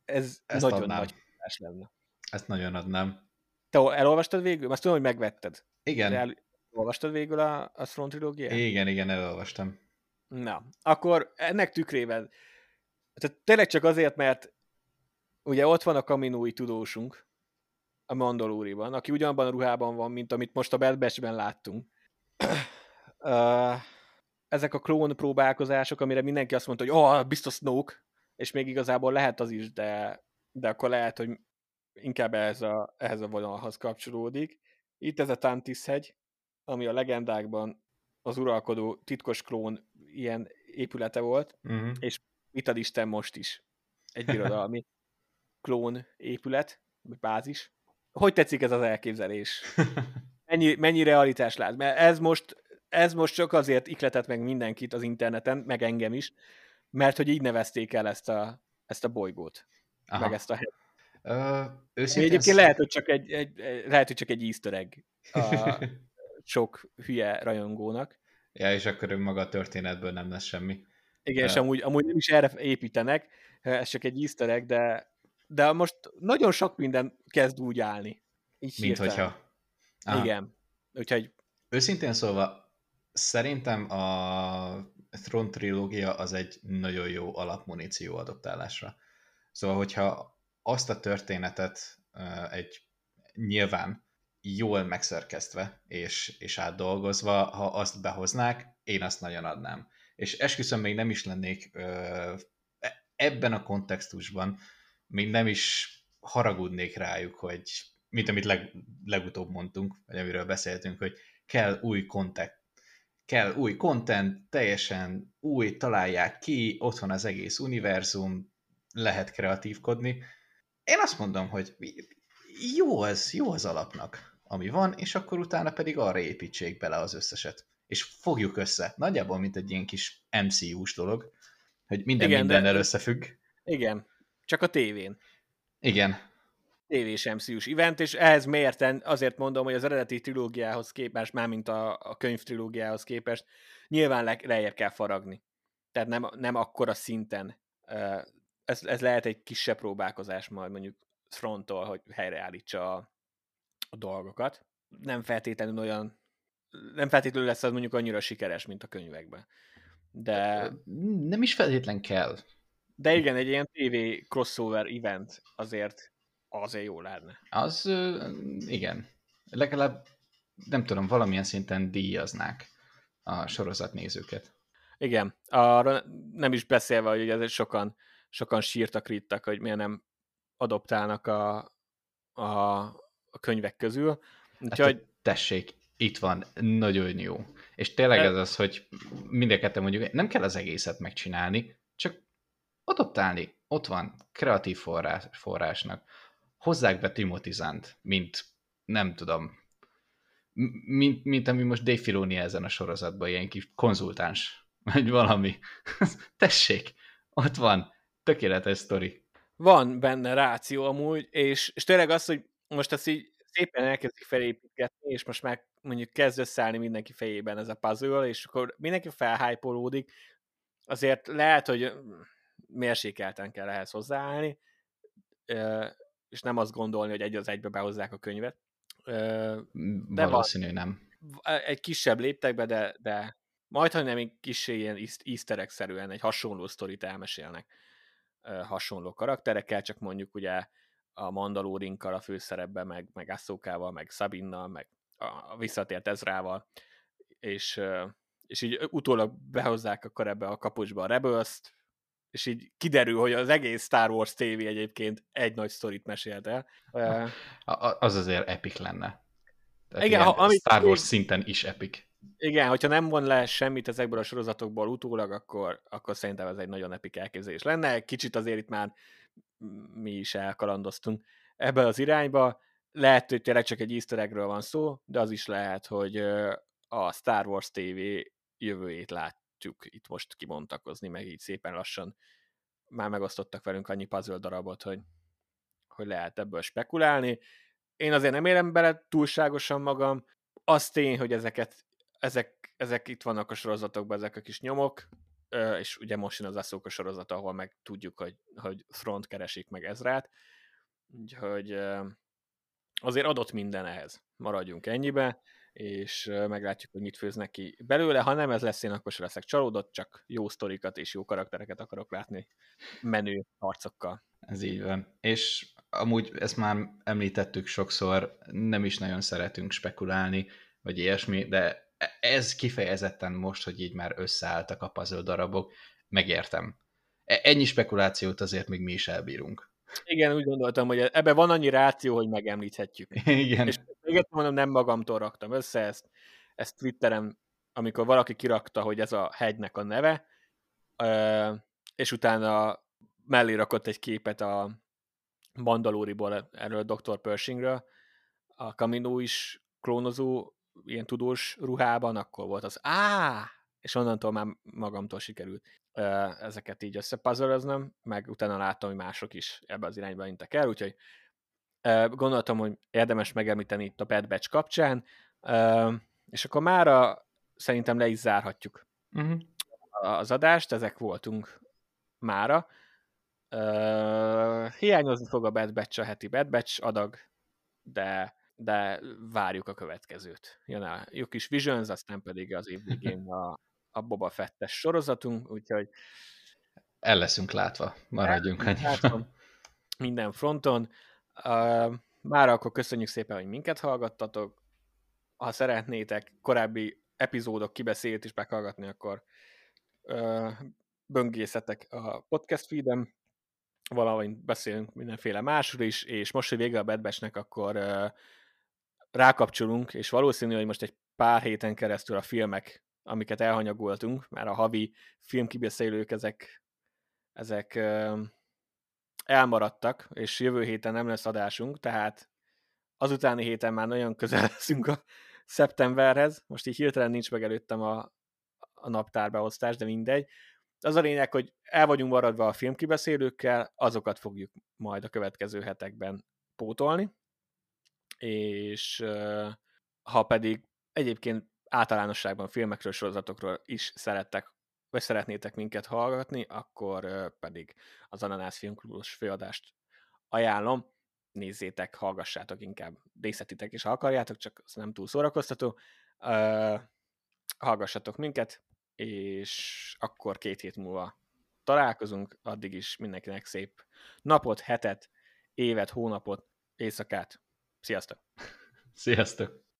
A: ez
B: Ezt
A: nagyon adnám. nagy hatás lenne.
B: Ezt nagyon adnám.
A: Te elolvastad végül? Azt tudom, hogy megvetted.
B: Igen. El,
A: elolvastad végül a, a Throne trilógiát?
B: Igen, igen, elolvastam.
A: Na, akkor ennek tükrében, tehát tényleg csak azért, mert ugye ott van a kaminói tudósunk, a Mandaloriban, aki ugyanabban a ruhában van, mint amit most a Bad Batch-ben láttunk. Ezek a klón próbálkozások, amire mindenki azt mondta, hogy oh, biztos Snoke, és még igazából lehet az is, de, de akkor lehet, hogy inkább ehhez a, ehhez a vonalhoz kapcsolódik. Itt ez a Tantis hegy, ami a legendákban az uralkodó titkos klón ilyen épülete volt, uh-huh. és mit ad Isten most is? Egy birodalmi klón épület, vagy bázis. Hogy tetszik ez az elképzelés? Mennyi, mennyi realitás lát? Mert ez most ez most csak azért ikletett meg mindenkit az interneten, meg engem is, mert hogy így nevezték el ezt a, ezt a bolygót, Aha. meg ezt a helyet. Uh, Egyébként sz... lehet, hogy csak egy, egy, lehet, hogy csak egy easter egg a sok hülye rajongónak.
B: Ja, és akkor maga a történetből nem lesz semmi.
A: Igen, és amúgy, amúgy nem is erre építenek, ez csak egy easter egg, de, de most nagyon sok minden kezd úgy állni.
B: Így Mint hirtelen. hogyha...
A: Aha. Igen. Úgyhogy...
B: Őszintén szólva, Szerintem a Throne trilógia az egy nagyon jó alapmuníció adoptálásra. Szóval, hogyha azt a történetet egy nyilván jól megszerkesztve és, és átdolgozva, ha azt behoznák, én azt nagyon adnám. És esküszöm, még nem is lennék ö, ebben a kontextusban, még nem is haragudnék rájuk, hogy mint amit leg, legutóbb mondtunk, vagy amiről beszéltünk, hogy kell új kontek, kell új content, teljesen új, találják ki, ott van az egész univerzum, lehet kreatívkodni. Én azt mondom, hogy jó az, jó az alapnak ami van, és akkor utána pedig arra építsék bele az összeset. És fogjuk össze. Nagyjából, mint egy ilyen kis MCU-s dolog, hogy minden Igen, mindennel de... összefügg.
A: Igen, csak a tévén.
B: Igen.
A: Tévés MCU-s event, és ehhez mérten azért mondom, hogy az eredeti trilógiához képest, már mint a, a könyv trilógiához képest, nyilván le, lejjebb kell faragni. Tehát nem, nem akkora szinten. Ez, ez lehet egy kisebb próbálkozás majd mondjuk fronttól, hogy helyreállítsa a, a dolgokat. Nem feltétlenül olyan, nem feltétlenül lesz az mondjuk annyira sikeres, mint a könyvekben. De...
B: Nem is feltétlen kell.
A: De igen, egy ilyen TV crossover event azért azért jó lenne.
B: Az, igen. Legalább, nem tudom, valamilyen szinten díjaznák a sorozatnézőket.
A: Igen, arra nem is beszélve, hogy ugye sokan, sokan sírtak, rittak, hogy miért nem adoptálnak a, a, a könyvek közül.
B: Úgyhogy... Hát, tessék, itt van, nagyon jó. És tényleg ez az, hogy mind mondjuk, nem kell az egészet megcsinálni, csak adoptálni. Ott van, kreatív forrás, forrásnak. Hozzák be Timothy mint, nem tudom, mint, mint ami most Dave Filoni ezen a sorozatban, ilyen kis konzultáns, vagy valami. Tessék, ott van, tökéletes sztori.
A: Van benne ráció amúgy, és, és tényleg az, hogy most ezt így szépen elkezdik felépítgetni, és most már mondjuk kezd összeállni mindenki fejében ez a puzzle, és akkor mindenki felhájpolódik, azért lehet, hogy mérsékelten kell ehhez hozzáállni, és nem azt gondolni, hogy egy az egybe behozzák a könyvet.
B: De Valószínű van, nem.
A: Egy kisebb léptekbe, de, de majd, ha nem egy kis ilyen easter szerűen egy hasonló sztorit elmesélnek hasonló karakterekkel, csak mondjuk ugye a Mandalórinkkal a főszerepben, meg, meg Asszókával, meg Sabinnal, meg a visszatért Ezrával, és, és így utólag behozzák akkor ebbe a kapucsba a rebels és így kiderül, hogy az egész Star Wars TV egyébként egy nagy sztorit mesélt el.
B: Az azért epic lenne. Tehát igen, ha, amit Star Wars szinten is epic.
A: Igen, hogyha nem von le semmit ezekből a sorozatokból utólag, akkor, akkor szerintem ez egy nagyon epik elképzelés lenne. Kicsit azért itt már mi is elkalandoztunk ebbe az irányba. Lehet, hogy tényleg csak egy easter eggről van szó, de az is lehet, hogy a Star Wars TV jövőjét látjuk itt most kibontakozni, meg így szépen lassan már megosztottak velünk annyi puzzle darabot, hogy, hogy lehet ebből spekulálni. Én azért nem élem bele túlságosan magam. Az tény, hogy ezeket, ezek, ezek itt vannak a sorozatokban, ezek a kis nyomok, és ugye most jön az Aszóka sorozat, ahol meg tudjuk, hogy, hogy front keresik meg Ezrát, úgyhogy azért adott minden ehhez. Maradjunk ennyibe, és meglátjuk, hogy mit főz neki belőle. Ha nem ez lesz, én akkor sem leszek csalódott, csak jó sztorikat és jó karaktereket akarok látni menő arcokkal.
B: Ez így van. És amúgy ezt már említettük sokszor, nem is nagyon szeretünk spekulálni, vagy ilyesmi, de ez kifejezetten most, hogy így már összeálltak a puzzle darabok, megértem. E, ennyi spekulációt azért még mi is elbírunk.
A: Igen, úgy gondoltam, hogy ebben van annyi ráció, hogy megemlíthetjük.
B: Igen. És
A: még mondom, nem magamtól raktam össze ezt, ezt Twitteren, amikor valaki kirakta, hogy ez a hegynek a neve, és utána mellé rakott egy képet a Mandalóriból, erről a Dr. Pershingről, a Camino is klónozó ilyen tudós ruhában, akkor volt az á, és onnantól már magamtól sikerült ezeket így összepazaroznom, meg utána láttam, hogy mások is ebbe az irányba intek el, úgyhogy gondoltam, hogy érdemes megemlíteni itt a Bad Batch kapcsán, és akkor mára szerintem le is zárhatjuk uh-huh. az adást, ezek voltunk mára. hiányozni fog a Bad Batch a heti Bad Batch adag, de de várjuk a következőt. Jön a jó kis Visions, aztán pedig az év végén a, a Boba Fettes sorozatunk, úgyhogy
B: el leszünk látva, maradjunk annyi.
A: Minden fronton. Uh, már akkor köszönjük szépen, hogy minket hallgattatok. Ha szeretnétek korábbi epizódok kibeszélt is meghallgatni, akkor uh, böngészetek a podcast feedem, valahogy beszélünk mindenféle másról is, és most, hogy vége a Bad akkor uh, rákapcsolunk, és valószínű, hogy most egy pár héten keresztül a filmek, amiket elhanyagoltunk, már a havi filmkibeszélők, ezek, ezek elmaradtak, és jövő héten nem lesz adásunk, tehát azutáni héten már nagyon közel leszünk a szeptemberhez, most így hirtelen nincs meg előttem a, a naptárbeosztás, de mindegy. Az a lényeg, hogy el vagyunk maradva a filmkibeszélőkkel, azokat fogjuk majd a következő hetekben pótolni, és ha pedig egyébként általánosságban filmekről, sorozatokról is szerettek, vagy szeretnétek minket hallgatni, akkor pedig az Ananász Filmklubos főadást ajánlom. Nézzétek, hallgassátok inkább, részletitek is, ha akarjátok, csak az nem túl szórakoztató. hallgassatok minket, és akkor két hét múlva találkozunk, addig is mindenkinek szép napot, hetet, évet, hónapot, éjszakát. Sziasztok!
B: Sziasztok!